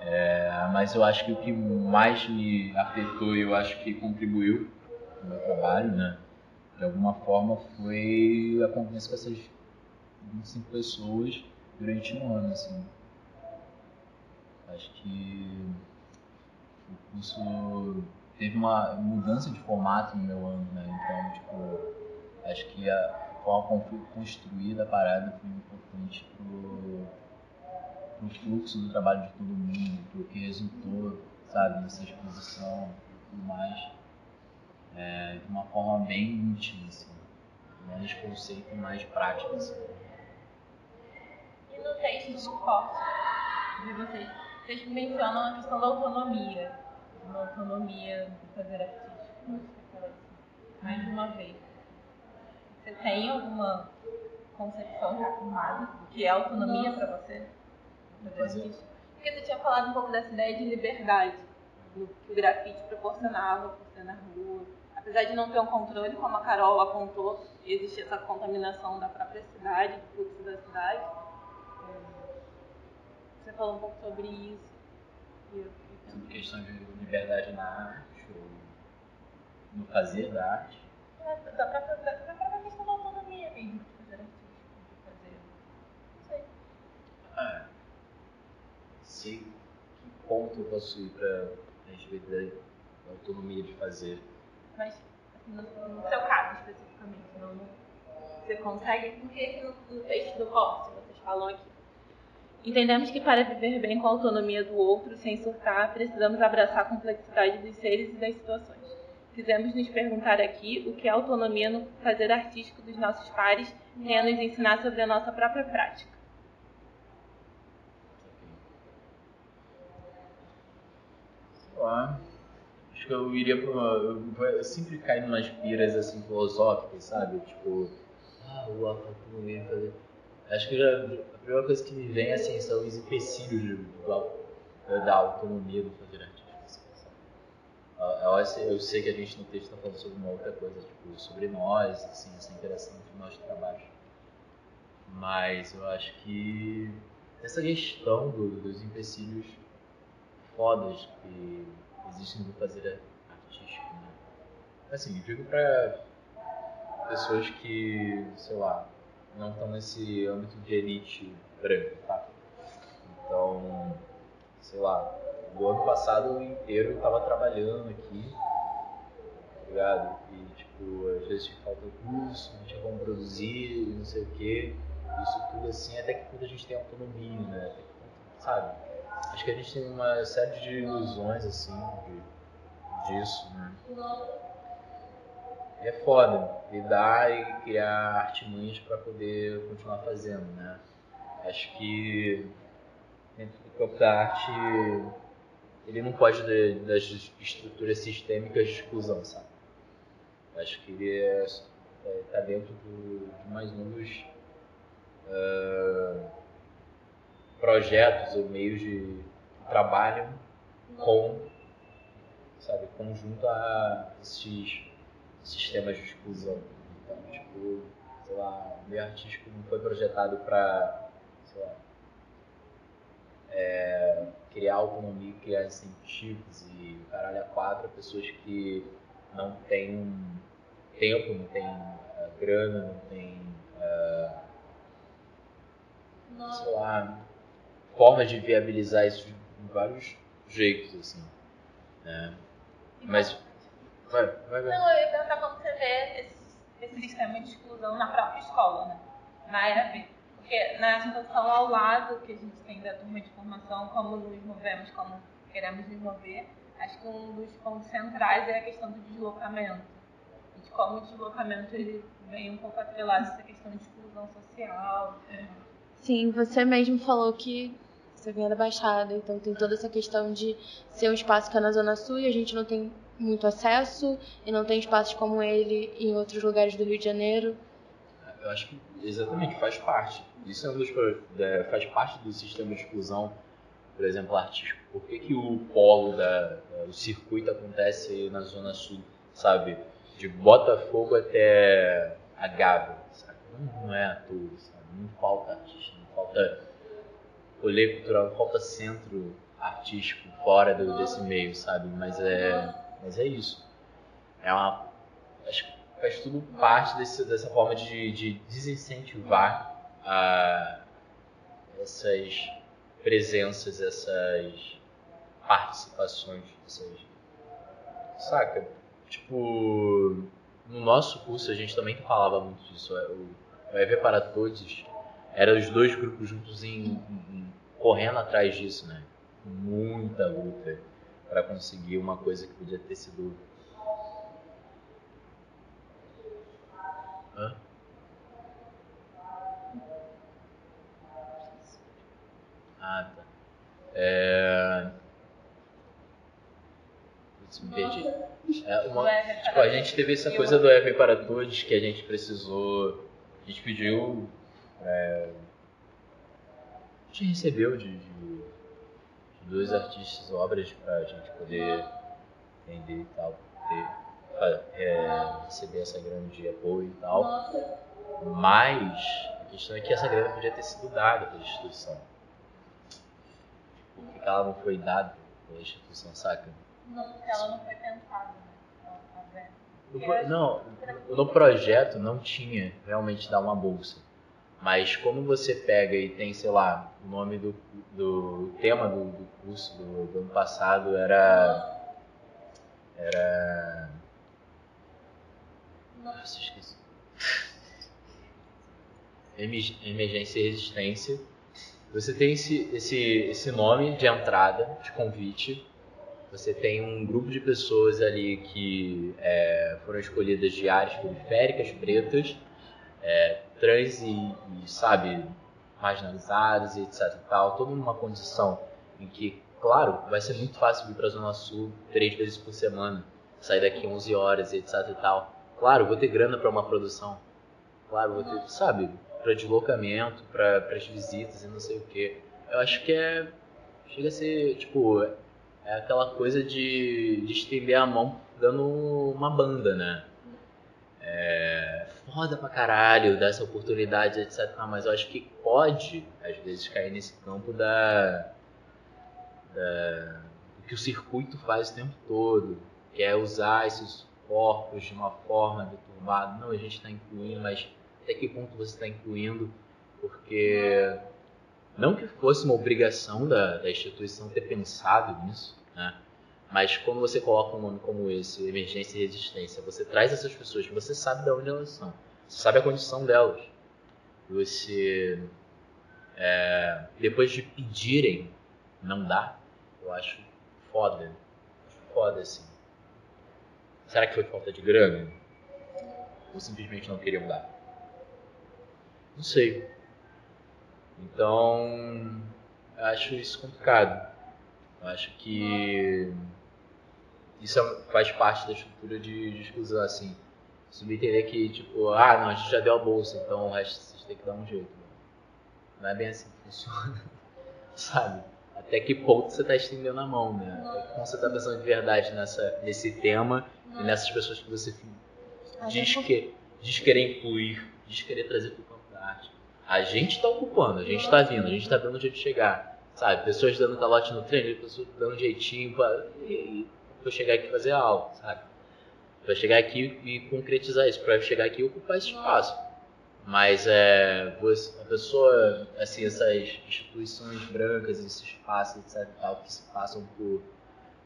É, mas eu acho que o que mais me afetou e eu acho que contribuiu no meu trabalho, né? De alguma forma foi a convivência com essas 25 pessoas durante um ano, assim. Acho que o curso teve uma mudança de formato no meu ano, né? Então, tipo, acho que a forma construída a parada foi importante pro, pro fluxo do trabalho de todo mundo, pro que resultou, sabe, nessa exposição e tudo mais, é, de uma forma bem íntima, assim, menos conceito, mais prática, assim. E no texto do corte de vocês, vocês mencionam a questão da autonomia uma autonomia do fazer artístico, mais de uma vez. Você tem alguma concepção já formada do que é autonomia para você? Porque você tinha falado um pouco dessa ideia de liberdade, do que o grafite proporcionava por ser na rua. Apesar de não ter um controle, como a Carol apontou, existe essa contaminação da própria cidade, do fluxo da cidade. Você falou um pouco sobre isso. Sobre questão de liberdade na arte, ou no fazer da arte. É, da própria, da própria questão da autonomia mesmo, de fazer artístico, de fazer. Não sei. Ah, sei que ponto eu posso ir para a respeito da autonomia de fazer. Mas, no, no seu caso especificamente, não, você consegue? Por que no, no texto do corte vocês falam aqui? Entendemos que para viver bem com a autonomia do outro, sem surtar, precisamos abraçar a complexidade dos seres e das situações. Quisemos nos perguntar aqui o que é autonomia no fazer artístico dos nossos pares tem a nos ensinar sobre a nossa própria prática. Lá. Acho que eu iria para uma. Eu sempre umas piras assim filosóficas, sabe? Tipo, ah, o autonomia fazer Acho que já, a primeira coisa que me vem assim, são os empecilhos da autonomia do fazer artístico. Assim, eu sei que a gente no texto está falando sobre uma outra coisa, tipo, sobre nós, assim, essa interação entre nós trabalhos. Mas eu acho que essa questão do, dos empecilhos fodas que existem no fazer artístico, né? Assim, eu digo para pessoas que, sei lá, não estão nesse âmbito de elite branca, tá? Então, sei lá, o ano passado inteiro eu tava trabalhando aqui, tá ligado? E, tipo, às vezes falta curso, não tinha como produzir, não sei o quê. Isso tudo assim, até que quando a gente tem autonomia, né? Sabe? Acho que a gente tem uma série de ilusões, assim, de, disso, né? é foda lidar e criar artimanhas para poder continuar fazendo, né? Acho que dentro do campo da arte ele não pode das estruturas sistêmicas de exclusão, sabe? Acho que ele é, é, tá dentro do, de mais novos uh, projetos ou meios de que trabalham com, sabe, conjunto a esses sistemas de exclusão. Então, tipo, sei lá, o meio artístico não foi projetado para, sei lá, é, criar autonomia, criar incentivos e o caralho a quatro pessoas que não têm tempo, não têm uh, grana, não têm, uh, sei lá, formas de viabilizar isso de vários jeitos, assim, né? Mas Vai, vai, vai. Não, eu ia perguntar como você vê esse, esse sistema de exclusão na própria escola, né? Na ERAB. Porque na situação ao lado que a gente tem da turma de formação, como nos movemos, como queremos nos mover, acho que um dos pontos centrais é a questão do deslocamento. E de como o deslocamento ele vem um pouco atrelado a essa questão de exclusão social. Sim, você mesmo falou que você vem da Baixada, então tem toda essa questão de ser um espaço que é na Zona Sul e a gente não tem muito acesso e não tem espaços como ele em outros lugares do Rio de Janeiro. Eu acho que exatamente faz parte. Isso é um dos é, faz parte do sistema de exclusão, por exemplo, artístico. Por que, que o polo da, o circuito acontece na Zona Sul, sabe? De Botafogo até a Gávea, sabe? Não, é à toa, sabe? Não falta artista, não falta rolê cultural, falta centro artístico fora do, desse meio, sabe? Mas é, mas é isso. É uma, acho que faz tudo parte desse, dessa forma de, de desincentivar a, essas presenças, essas participações, essas, saca? Tipo, no nosso curso a gente também falava muito disso. É, o, o EV para Todos eram os dois grupos juntos em, em, correndo atrás disso, né? Muita luta para conseguir uma coisa que podia ter sido. Hã? Ah, tá. É... Putz, me perdi. É uma... tipo, a gente teve essa coisa do EV para todos que a gente precisou. A gente pediu é, gente recebeu de, de, de dois artistas obras para a gente poder vender e tal, ter, é, receber essa grana de apoio e tal. Mas a questão é que essa grana podia ter sido dada pela instituição. Por que ela não foi dada pela instituição, saca? Não, porque ela não foi pensada, né? No, não, no projeto não tinha realmente dar uma bolsa. Mas como você pega e tem, sei lá, o nome do, do tema do, do curso do, do, ano passado era. Era. Nossa, esqueci. Emergência e resistência. Você tem esse, esse, esse nome de entrada, de convite. Você tem um grupo de pessoas ali que é, foram escolhidas de áreas periféricas, pretas, é, trans e, e, sabe, marginalizados e etc e tal, toda numa condição em que, claro, vai ser muito fácil vir para a Zona Sul três vezes por semana, sair daqui 11 horas e etc e tal. Claro, vou ter grana para uma produção. Claro, vou ter, sabe, para deslocamento, para as visitas e não sei o que. Eu acho que é chega a ser, tipo, é aquela coisa de, de estender a mão dando uma banda, né? É, foda pra caralho, dar essa oportunidade, etc. Mas eu acho que pode, às vezes, cair nesse campo da, da do que o circuito faz o tempo todo, que é usar esses corpos de uma forma deturpada. Não, a gente está incluindo, mas até que ponto você está incluindo? Porque não que fosse uma obrigação da, da instituição ter pensado nisso, né? Mas quando você coloca um nome como esse, emergência e resistência, você traz essas pessoas você sabe de onde elas são, sabe a condição delas. Você, é, depois de pedirem, não dá, eu acho foda. Acho foda assim. Será que foi falta de grana? Ou simplesmente não queriam dar? Não sei. Então, eu acho isso complicado. Eu acho que isso é, faz parte da estrutura de, de exclusão, assim. Subentender que, tipo, ah, não, a gente já deu a bolsa, então o resto vocês têm que dar um jeito. Não é bem assim que funciona, sabe? Até que ponto você está estendendo a mão, né? Até que ponto você está pensando de verdade nessa, nesse tema e nessas pessoas que você diz, que, diz querer incluir, diz querer trazer para o campo da arte. A gente está ocupando, a gente está vindo, a gente está dando um jeito de chegar, sabe? Pessoas dando calote no treino, pessoas dando um jeitinho para para chegar aqui e fazer a aula, sabe? Para chegar aqui e concretizar isso, para chegar aqui e ocupar esse espaço. Mas é, a pessoa, assim, essas instituições brancas, esses espaços, etc, tal, que se passam por,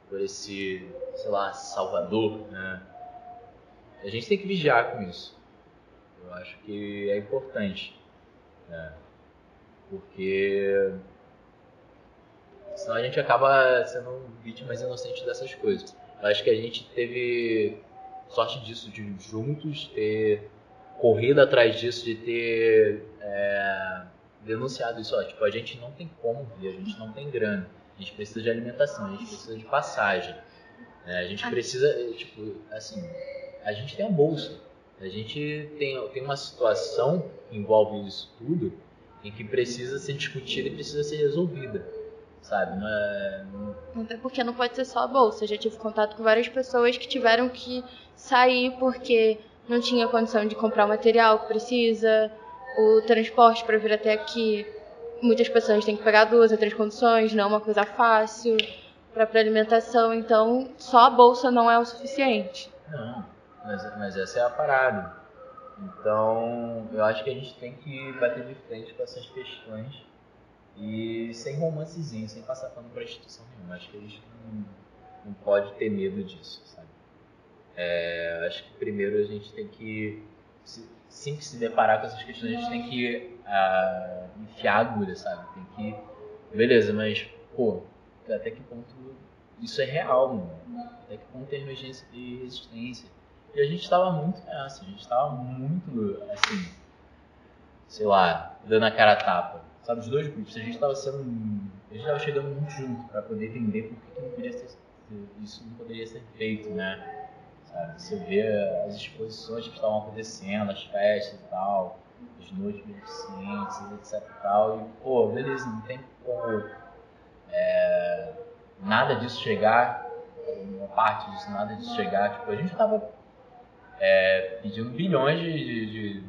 por esse, sei lá, Salvador, né? A gente tem que vigiar com isso. Eu acho que é importante, né? Porque senão a gente acaba sendo vítimas inocentes dessas coisas. Eu acho que a gente teve sorte disso, de juntos ter corrido atrás disso, de ter é, denunciado isso. Ó, tipo, a gente não tem como vir, a gente não tem grana, a gente precisa de alimentação, a gente precisa de passagem. Né? A gente precisa, tipo, assim, a gente tem a bolsa. A gente tem, tem uma situação que envolve isso tudo em que precisa ser discutida e precisa ser resolvida, sabe? Não é... Até porque não pode ser só a bolsa. Eu já tive contato com várias pessoas que tiveram que sair porque não tinha condição de comprar o material que precisa, o transporte para vir até aqui. Muitas pessoas têm que pegar duas ou três condições, não é uma coisa fácil para alimentação, então só a bolsa não é o suficiente. Não, mas, mas essa é a parada. Então, eu acho que a gente tem que bater de frente com essas questões e sem romancezinho, sem passar pano para instituição nenhuma. Acho que a gente não, não pode ter medo disso, sabe? É, acho que primeiro a gente tem que, sim que se deparar com essas questões, a gente tem que uh, enfiar agulha, sabe? Tem que, beleza, mas, pô, até que ponto isso é real, mano? Até que ponto tem emergência e resistência? E a gente estava muito nessa, a gente estava muito, assim, sei lá, dando a cara a tapa. Sabe, os dois grupos, a gente estava sendo. A gente chegando muito junto para poder entender por que não podia ser, isso não poderia ser feito, né? Sabe, você vê as exposições que estavam acontecendo, as festas e tal, as noites beneficentes, etc e tal, e, pô, beleza, não tem como é, nada disso chegar, uma parte disso, nada disso chegar, tipo, a gente estava é, pedindo bilhões de, de, de,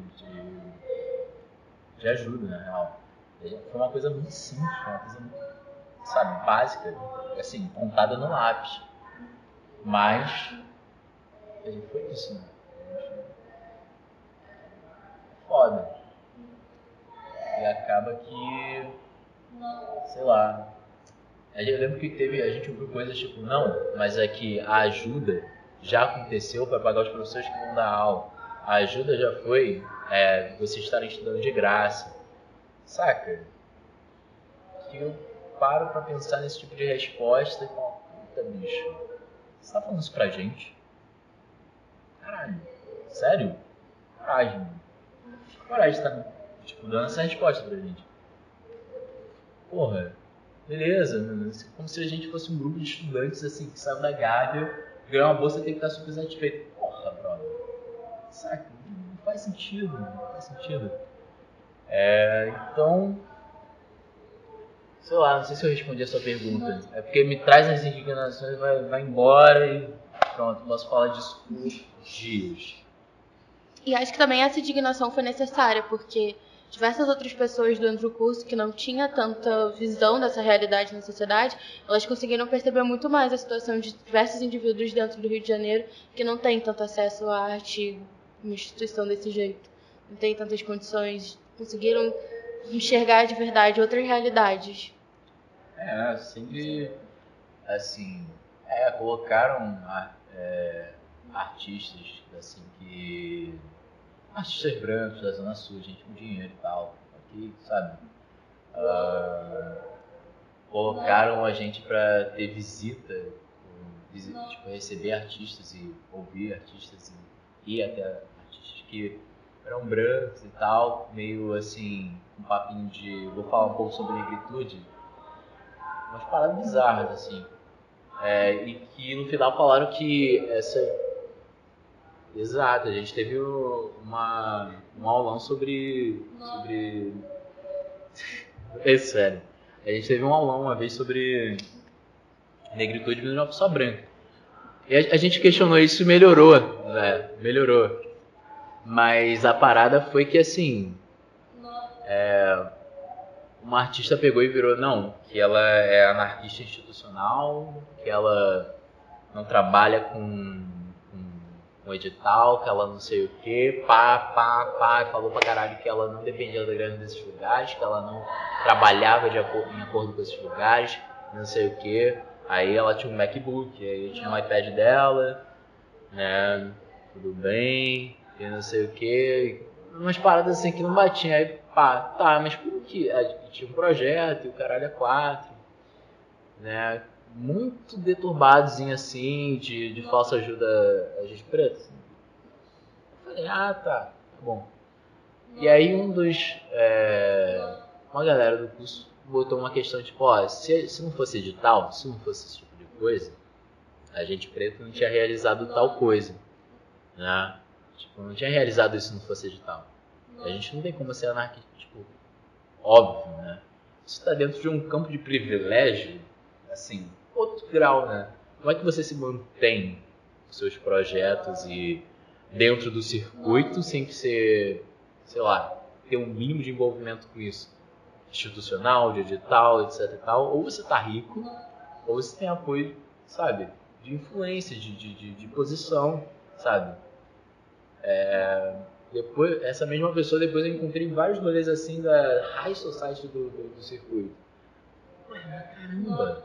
de, ajuda, na real. Foi uma coisa muito simples, uma coisa sabe, básica, assim, contada no lápis. Mas, foi isso, né? Foda. E acaba que, sei lá, eu lembro que teve, a gente ouviu coisas tipo, não, mas é que a ajuda já aconteceu para pagar os professores que vão dar aula. A ajuda já foi é, vocês estarem estudando de graça. Saca? Que eu paro para pensar nesse tipo de resposta e falo, puta bicho, você tá falando isso pra gente? Caralho, sério? Coragem, mano. Coragem tá, tipo, dando essa resposta pra gente. Porra, beleza, como se a gente fosse um grupo de estudantes assim, que saiu da Gávea ganhar uma bolsa tem que estar super satisfeito. Porra, brother. Saca? Não faz sentido, não faz sentido. É, então, sei lá, não sei se eu respondi a sua pergunta. É porque me traz as indignações, vai, vai embora e pronto, posso falar disso por dias. E acho que também essa indignação foi necessária, porque diversas outras pessoas dentro do curso que não tinha tanta visão dessa realidade na sociedade, elas conseguiram perceber muito mais a situação de diversos indivíduos dentro do Rio de Janeiro que não têm tanto acesso à arte, uma instituição desse jeito, não têm tantas condições, conseguiram enxergar de verdade outras realidades. É, sempre assim, é, colocaram é, artistas assim que artistas brancos da Zona Sul, gente com dinheiro e tal, aqui, sabe? Uh, colocaram a gente para ter visita, tipo, receber artistas e ouvir artistas e ir até artistas que eram brancos e tal, meio assim, um papinho de. Vou falar um pouco sobre negritude, umas paradas bizarras assim. É, e que no final falaram que essa Exato, a gente teve uma, um aulão sobre. sobre. É sério. A gente teve um aulão uma vez sobre negritude de uma pessoa branca. E a, a, gente questionou isso e melhorou, né? Melhorou. Mas a parada foi que assim. É, uma artista pegou e virou, não, que ela é anarquista institucional, que ela não trabalha com um edital, que ela não sei o que, pá, pá, pá, falou pra caralho que ela não dependia da grana desses lugares, que ela não trabalhava de acordo, em acordo com esses lugares, não sei o que. Aí ela tinha um MacBook, aí tinha um iPad dela, né, tudo bem, e não sei o que. Umas paradas assim que não batiam. Aí, pá, tá, mas por que? Tinha um projeto e o caralho é quatro. né? Muito deturbados assim, de, de falsa ajuda a gente preta. Assim. Eu falei, ah tá, tá bom. E aí um dos. É, uma galera do curso botou uma questão tipo, ó, se, se não fosse edital, se não fosse esse tipo de coisa, a gente preto não tinha realizado tal coisa. Né? Tipo, não tinha realizado isso se não fosse edital. A gente não tem como ser anarquista, tipo, óbvio, né? Isso está dentro de um campo de privilégio, assim, outro grau, né? Como é que você se mantém os seus projetos e dentro do circuito sem que você, sei lá, ter um mínimo de envolvimento com isso? Institucional, de edital, etc e tal. Ou você tá rico, ou você tem apoio, sabe? De influência, de, de, de, de posição, sabe? É, depois, essa mesma pessoa, depois eu encontrei vários rolês assim da high society do, do, do circuito. Caramba!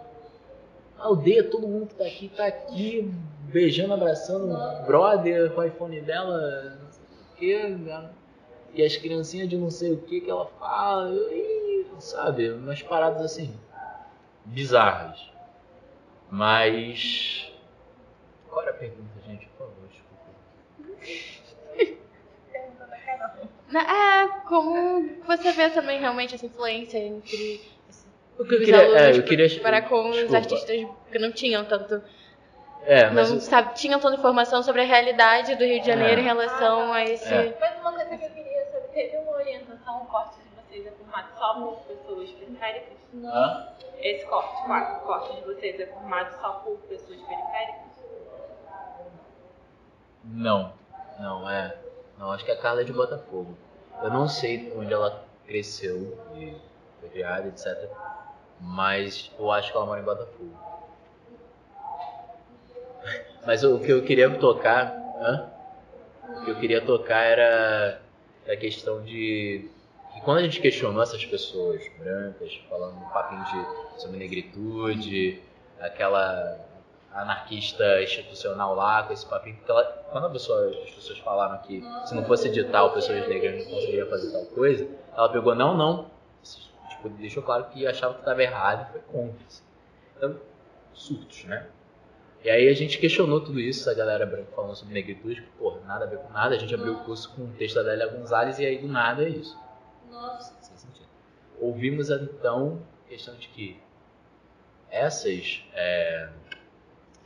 A aldeia, todo mundo que tá aqui, tá aqui, beijando, abraçando brother com o iPhone dela, não sei o que, e as criancinhas de não sei o que que ela fala, e, sabe? Umas paradas assim, bizarras. Mas. Era a pergunta, gente? Por favor, desculpa. É, como você vê também realmente essa influência entre o que eu queria, alunos é, eu queria, para com desculpa. os artistas que não tinham tanto. É, mas não eu... sabe, tinham tanta informação sobre a realidade do Rio de Janeiro é. em relação a esse. É. Mas uma coisa que eu queria saber, teve uma orientação, um corte de vocês é formado só por pessoas periféricas? Não. Esse corte, o corte de vocês é formado só por pessoas periféricas? Não, não, é. Não, acho que a Carla é de Botafogo. Eu não sei onde ela cresceu e foi criada, etc. Mas eu acho que ela mora em Botafogo. Mas o que eu queria tocar. Hã? O que eu queria tocar era a questão de. que quando a gente questionou essas pessoas brancas, falando um papinho de, sobre negritude, aquela anarquista institucional lá, com esse papinho, porque ela, quando a pessoa, as pessoas falaram que se não fosse edital, pessoas negras não conseguiriam fazer tal coisa, ela pegou, não, não, tipo, deixou claro que achava que estava errado e foi contra. Assim. Então, surtos, né? E aí a gente questionou tudo isso, a galera branca falando sobre negritude, porra, nada a ver com nada, a gente abriu o curso com o texto da Adélia Gonzalez e aí do nada é isso. Nossa. Sem sentido. Ouvimos então a questão de que essas... É,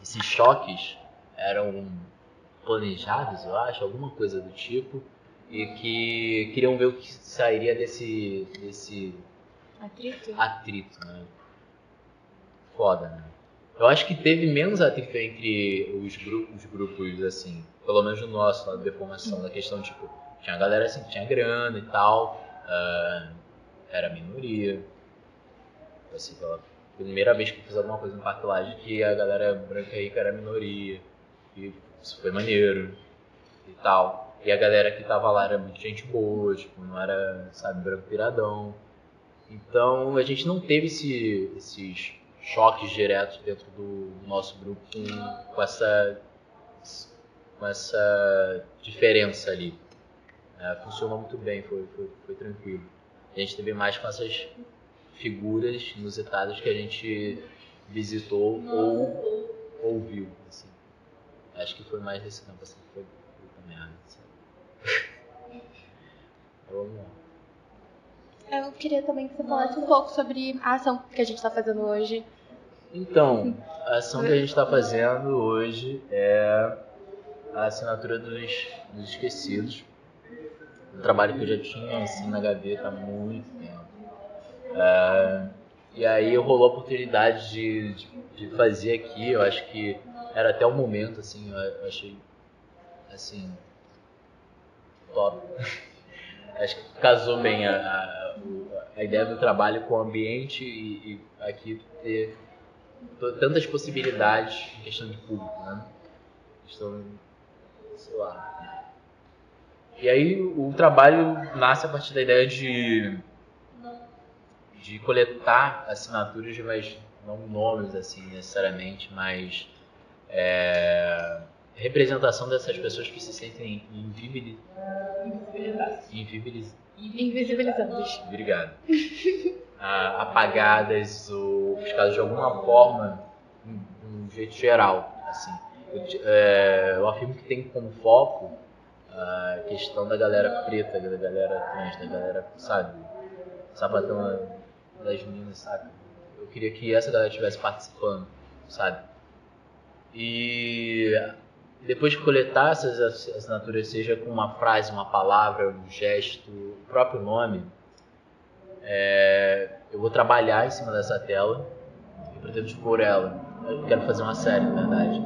esses choques eram planejados, eu acho, alguma coisa do tipo, e que queriam ver o que sairia desse, desse atrito. atrito, né? Foda, né? Eu acho que teve menos atrito entre os grupos, os grupos assim, pelo menos no nosso, na deformação, da questão, tipo, tinha galera assim que tinha grana e tal, uh, era minoria, assim, pela primeira vez que eu fiz alguma coisa no Parque que a galera branca rica era minoria. E isso foi maneiro e tal. E a galera que tava lá era muito gente boa, tipo, não era, sabe, branco piradão. Então a gente não teve esse, esses choques diretos dentro do nosso grupo com, com essa com essa diferença ali. É, funcionou muito bem, foi, foi, foi tranquilo. A gente teve mais com essas figuras inusitadas que a gente visitou ou ouviu. Assim. Acho que foi mais desse campo assim, foi puta merda. Assim. Vamos lá. Eu queria também que você falasse um pouco sobre a ação que a gente está fazendo hoje. Então, a ação que a gente está fazendo hoje é a assinatura dos, dos esquecidos. Um trabalho que eu já tinha assim na gaveta há muito é, e aí rolou a oportunidade de, de, de, fazer aqui, eu acho que era até o momento, assim, eu achei, assim, top. acho que casou bem a, a, a, ideia do trabalho com o ambiente e, e aqui ter tantas possibilidades em questão de público, né? Questão, sei lá. E aí o trabalho nasce a partir da ideia de de coletar assinaturas, mas não nomes assim necessariamente, mas é, representação dessas pessoas que se sentem invisibilizadas. Invisibilizadas. Obrigado. ah, apagadas ou buscadas de alguma forma, de um jeito geral. Assim. É, eu afirmo que tem como foco a questão da galera preta, da galera trans, da galera, sabe, sapatão das meninas, sabe? Eu queria que essa galera estivesse participando, sabe? E depois de coletar essas assinaturas, seja com uma frase, uma palavra, um gesto, o próprio nome, é, eu vou trabalhar em cima dessa tela e pretendo expor ela. Eu quero fazer uma série, na verdade.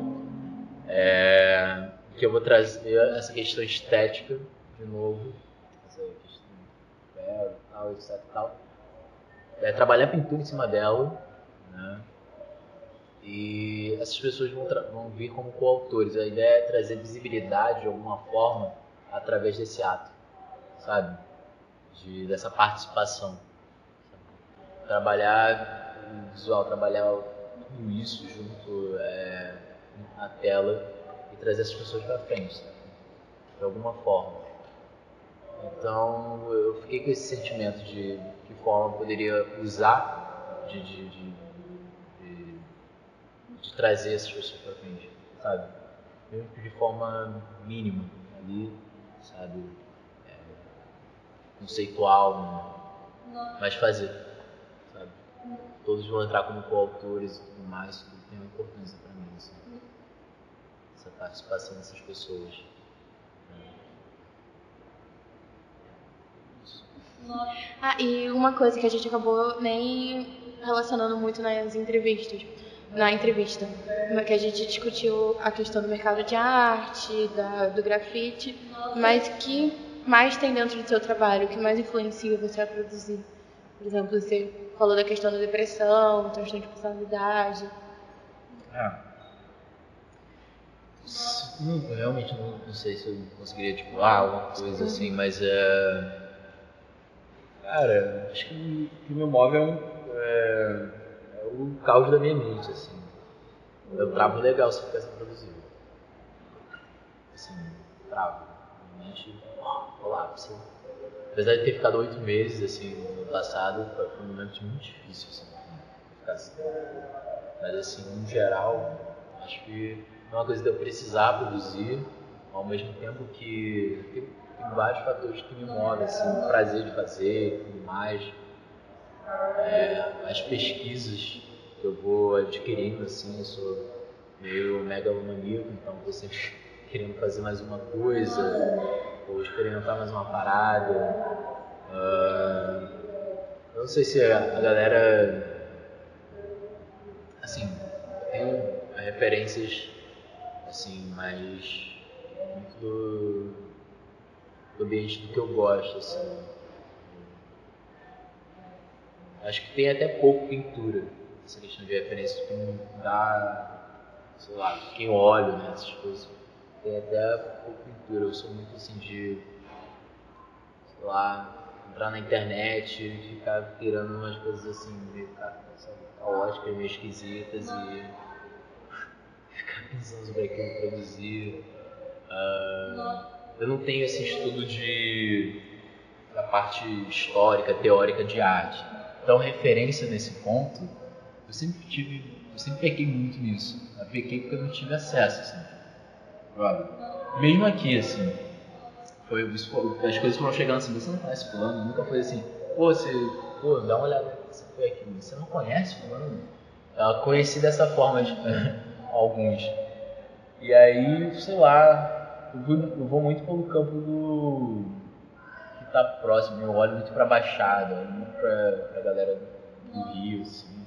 É, que eu vou trazer essa questão estética de novo, essa questão de tal, etc tal. É, trabalhar pintura em cima dela, né? E essas pessoas vão, vão vir como coautores. A ideia é trazer visibilidade de alguma forma através desse ato, sabe? De, dessa participação. Trabalhar o visual, trabalhar tudo isso junto é, na tela e trazer essas pessoas para frente, sabe? de alguma forma. Então eu fiquei com esse sentimento de que forma eu poderia usar de, de, de de trazer essas pessoas para frente, sabe? Mesmo que de forma mínima ali, sabe? É, conceitual, mas fazer, sabe? Todos vão entrar como coautores e tudo mais, tudo tem uma importância para mim, assim. Essa participação dessas pessoas. Ah, e uma coisa que a gente acabou nem relacionando muito nas entrevistas na entrevista, que a gente discutiu a questão do mercado de arte, da, do grafite, mas que mais tem dentro do seu trabalho, que mais influencia você a produzir? Por exemplo, você falou da questão da depressão, transtorno de personalidade. É. Não, realmente não, não, sei se eu conseguiria, tipo, ah, alguma coisa assim, mas é. Cara, acho que o que me move é um. É o caos da minha mente, assim. Eu travo legal se ficar sem. Assim, travo. Minha mente colapsa. Apesar de ter ficado oito meses, assim, no passado, foi um momento muito difícil, assim, assim. Mas, assim, no geral, acho que é uma coisa de eu precisar produzir, ao mesmo tempo que vários fatores que me movem, assim, o prazer de fazer, tudo mais é, as pesquisas que eu vou adquirindo, assim, eu sou meio megalomaníaco, então estou sempre querendo fazer mais uma coisa, ou experimentar mais uma parada. Uh, eu não sei se a, a galera, assim, tem referências, assim, mais muito do, do ambiente do que eu gosto, assim Acho que tem até pouco pintura, essa questão de referência que não dá, sei lá, quem olha, né, essas coisas. Tem até pouco pintura, eu sou muito assim de, sei lá, entrar na internet e ficar tirando umas coisas assim meio caóticas, meio esquisitas e ficar pensando sobre aquilo produzir. Uh, eu não tenho esse estudo de da parte histórica, teórica de arte. Então, referência nesse ponto, eu sempre tive, eu sempre pequei muito nisso. Eu pequei porque eu não tive acesso, assim. Mesmo aqui, assim, foi, as coisas foram chegando assim, você não conhece fulano, nunca foi assim, pô, você, pô, dá uma olhada, você foi aqui, você não conhece fulano? Eu conheci dessa forma de, alguns. E aí, sei lá, eu vou, eu vou muito pelo campo do tá próximo, eu olho muito pra Baixada, olho muito pra, pra galera do Rio, assim,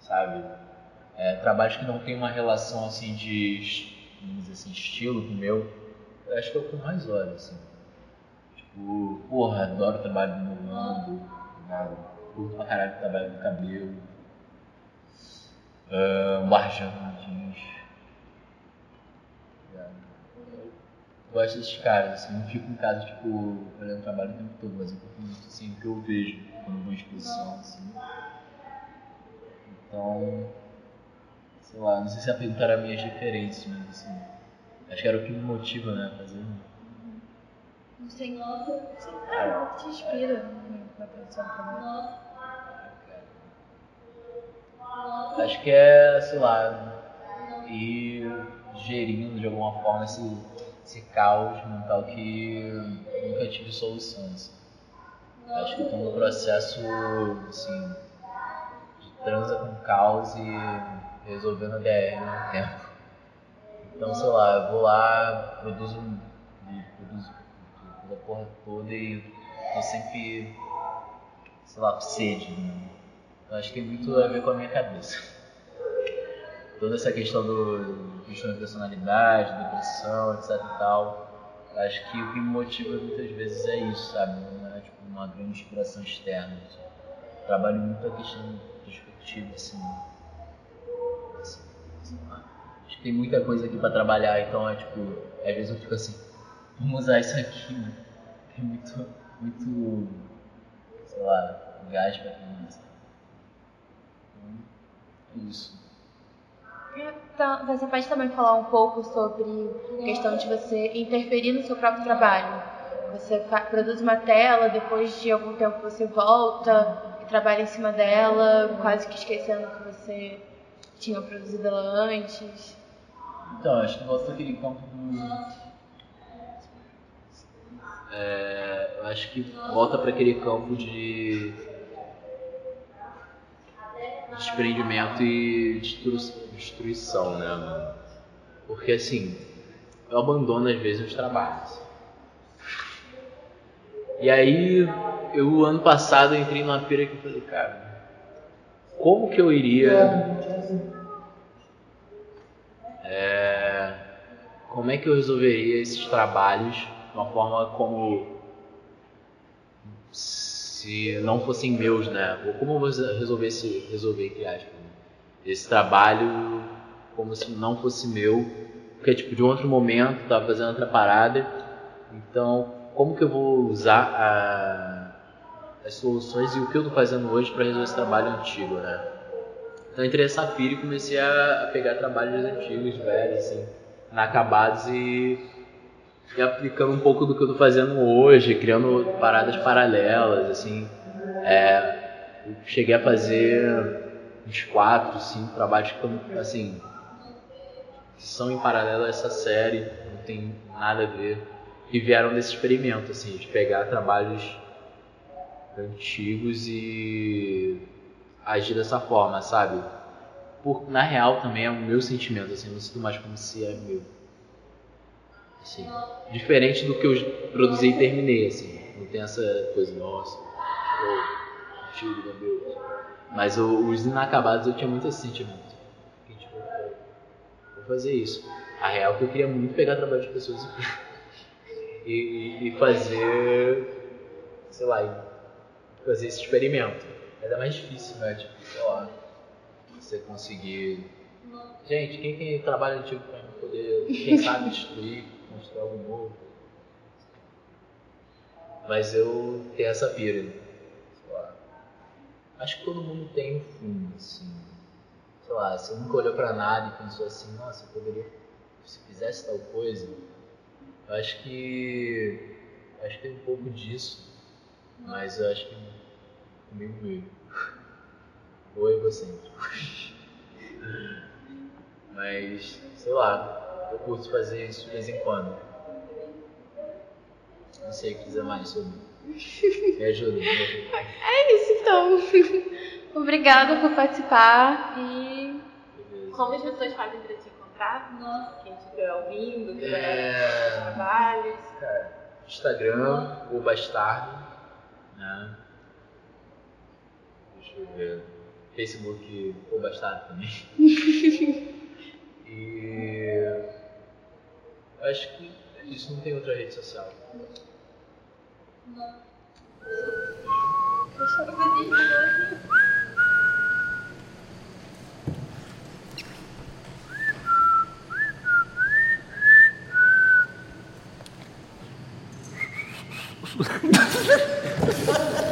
sabe? É, trabalhos que não tem uma relação, assim, de, assim, estilo com o meu, eu acho que é o que eu mais olho, assim. Tipo, porra, adoro o trabalho do meu Nando, curto pra caralho o trabalho do cabelo, uh, o gosto desses caras, assim, não fico em casa, tipo, olhando o trabalho o tempo todo, mas eu curto muito, assim, o que eu vejo quando vou em exposição, assim. Então, sei lá, não sei se a pergunta era minhas referências, mas, assim, acho que era o que me motiva, né, a fazer. Não sei, nossa, sei lá, o que te inspira na produção também. Acho que é, sei lá, ir gerindo de alguma forma esse, esse caos mental que nunca tive soluções. Acho que estou no processo, assim, de transa com caos e resolvendo a DR no tempo. Então, sei lá, eu vou lá, produzo, produzo, produzo a porra toda e tô sempre, sei lá, sede. Né? Eu acho que tem muito a ver com a minha cabeça. Toda essa questão do questão de personalidade, depressão, etc e tal. Acho que o que me motiva muitas vezes é isso, sabe? Não é tipo uma grande inspiração externa. Trabalho muito a questão perspectiva, assim. assim, assim acho que tem muita coisa aqui para trabalhar, então é tipo, às vezes eu fico assim, vamos usar isso aqui, né? Tem muito, muito, sei lá, gás pra criança. Então, é isso. Então, você pode também falar um pouco sobre a questão de você interferir no seu próprio trabalho. Você produz uma tela, depois de algum tempo você volta e trabalha em cima dela, quase que esquecendo que você tinha produzido ela antes. Então, acho que volta aquele campo do. É, acho que volta para aquele campo de desprendimento e destruição, né, mano? Porque assim, eu abandono às vezes os trabalhos. E aí, eu ano passado entrei numa pira que eu falei, cara, como que eu iria. É, como é que eu resolveria esses trabalhos de uma forma como se não fossem meus, né? Ou como eu vou resolver esse, resolver, entre? Esse trabalho como se não fosse meu, porque tipo de outro momento, tava fazendo outra parada, então como que eu vou usar a, as soluções e o que eu tô fazendo hoje para resolver esse trabalho antigo, né? Então entrei nessa pira e comecei a, a pegar trabalhos antigos, velhos, assim, inacabados e e aplicando um pouco do que eu tô fazendo hoje, criando paradas paralelas, assim. É, cheguei a fazer uns quatro, cinco trabalhos que, assim, são em paralelo a essa série, não tem nada a ver. E vieram desse experimento, assim, de pegar trabalhos antigos e agir dessa forma, sabe? Por, na real também é o meu sentimento, assim, não sinto mais como se é meu. Assim, diferente do que eu produzi e terminei, assim. Não tem essa coisa, nossa, oh, tiro da Deus. Mas o, os inacabados eu tinha muito esse sentimento. Que, tipo, vou fazer isso. A real é que eu queria muito pegar trabalho de pessoas e, e, e fazer, sei lá, fazer esse experimento. Mas é mais difícil, né? Tipo, sei lá, você conseguir. Gente, quem, quem trabalha antigo pra poder, quem sabe, destruir construir algo novo. Mas eu tenho essa pira. Acho que todo mundo tem um fim, assim. Sei lá, você nunca olhou pra nada e pensou assim, nossa, eu poderia, se fizesse tal coisa. Eu acho que. Acho que tem um pouco disso. Mas eu acho que comigo mesmo. Ou egocêntrico. Mas, sei lá, eu curto fazer isso de vez em quando. Não sei o que quiser mais sobre. Me ajuda, me ajuda. É isso então. Obrigada por participar e. Beleza. Como as pessoas fazem para te encontrar? Nossa. Quem estiver ouvindo, quiser é... trabalhos. Cara, Instagram, o Bastardo. Né? Deixa eu ver. Facebook, o Bastardo também. e Acho que é isso, não tem outra rede social. 什么？我是个机器人。哇！哈哈哈哈！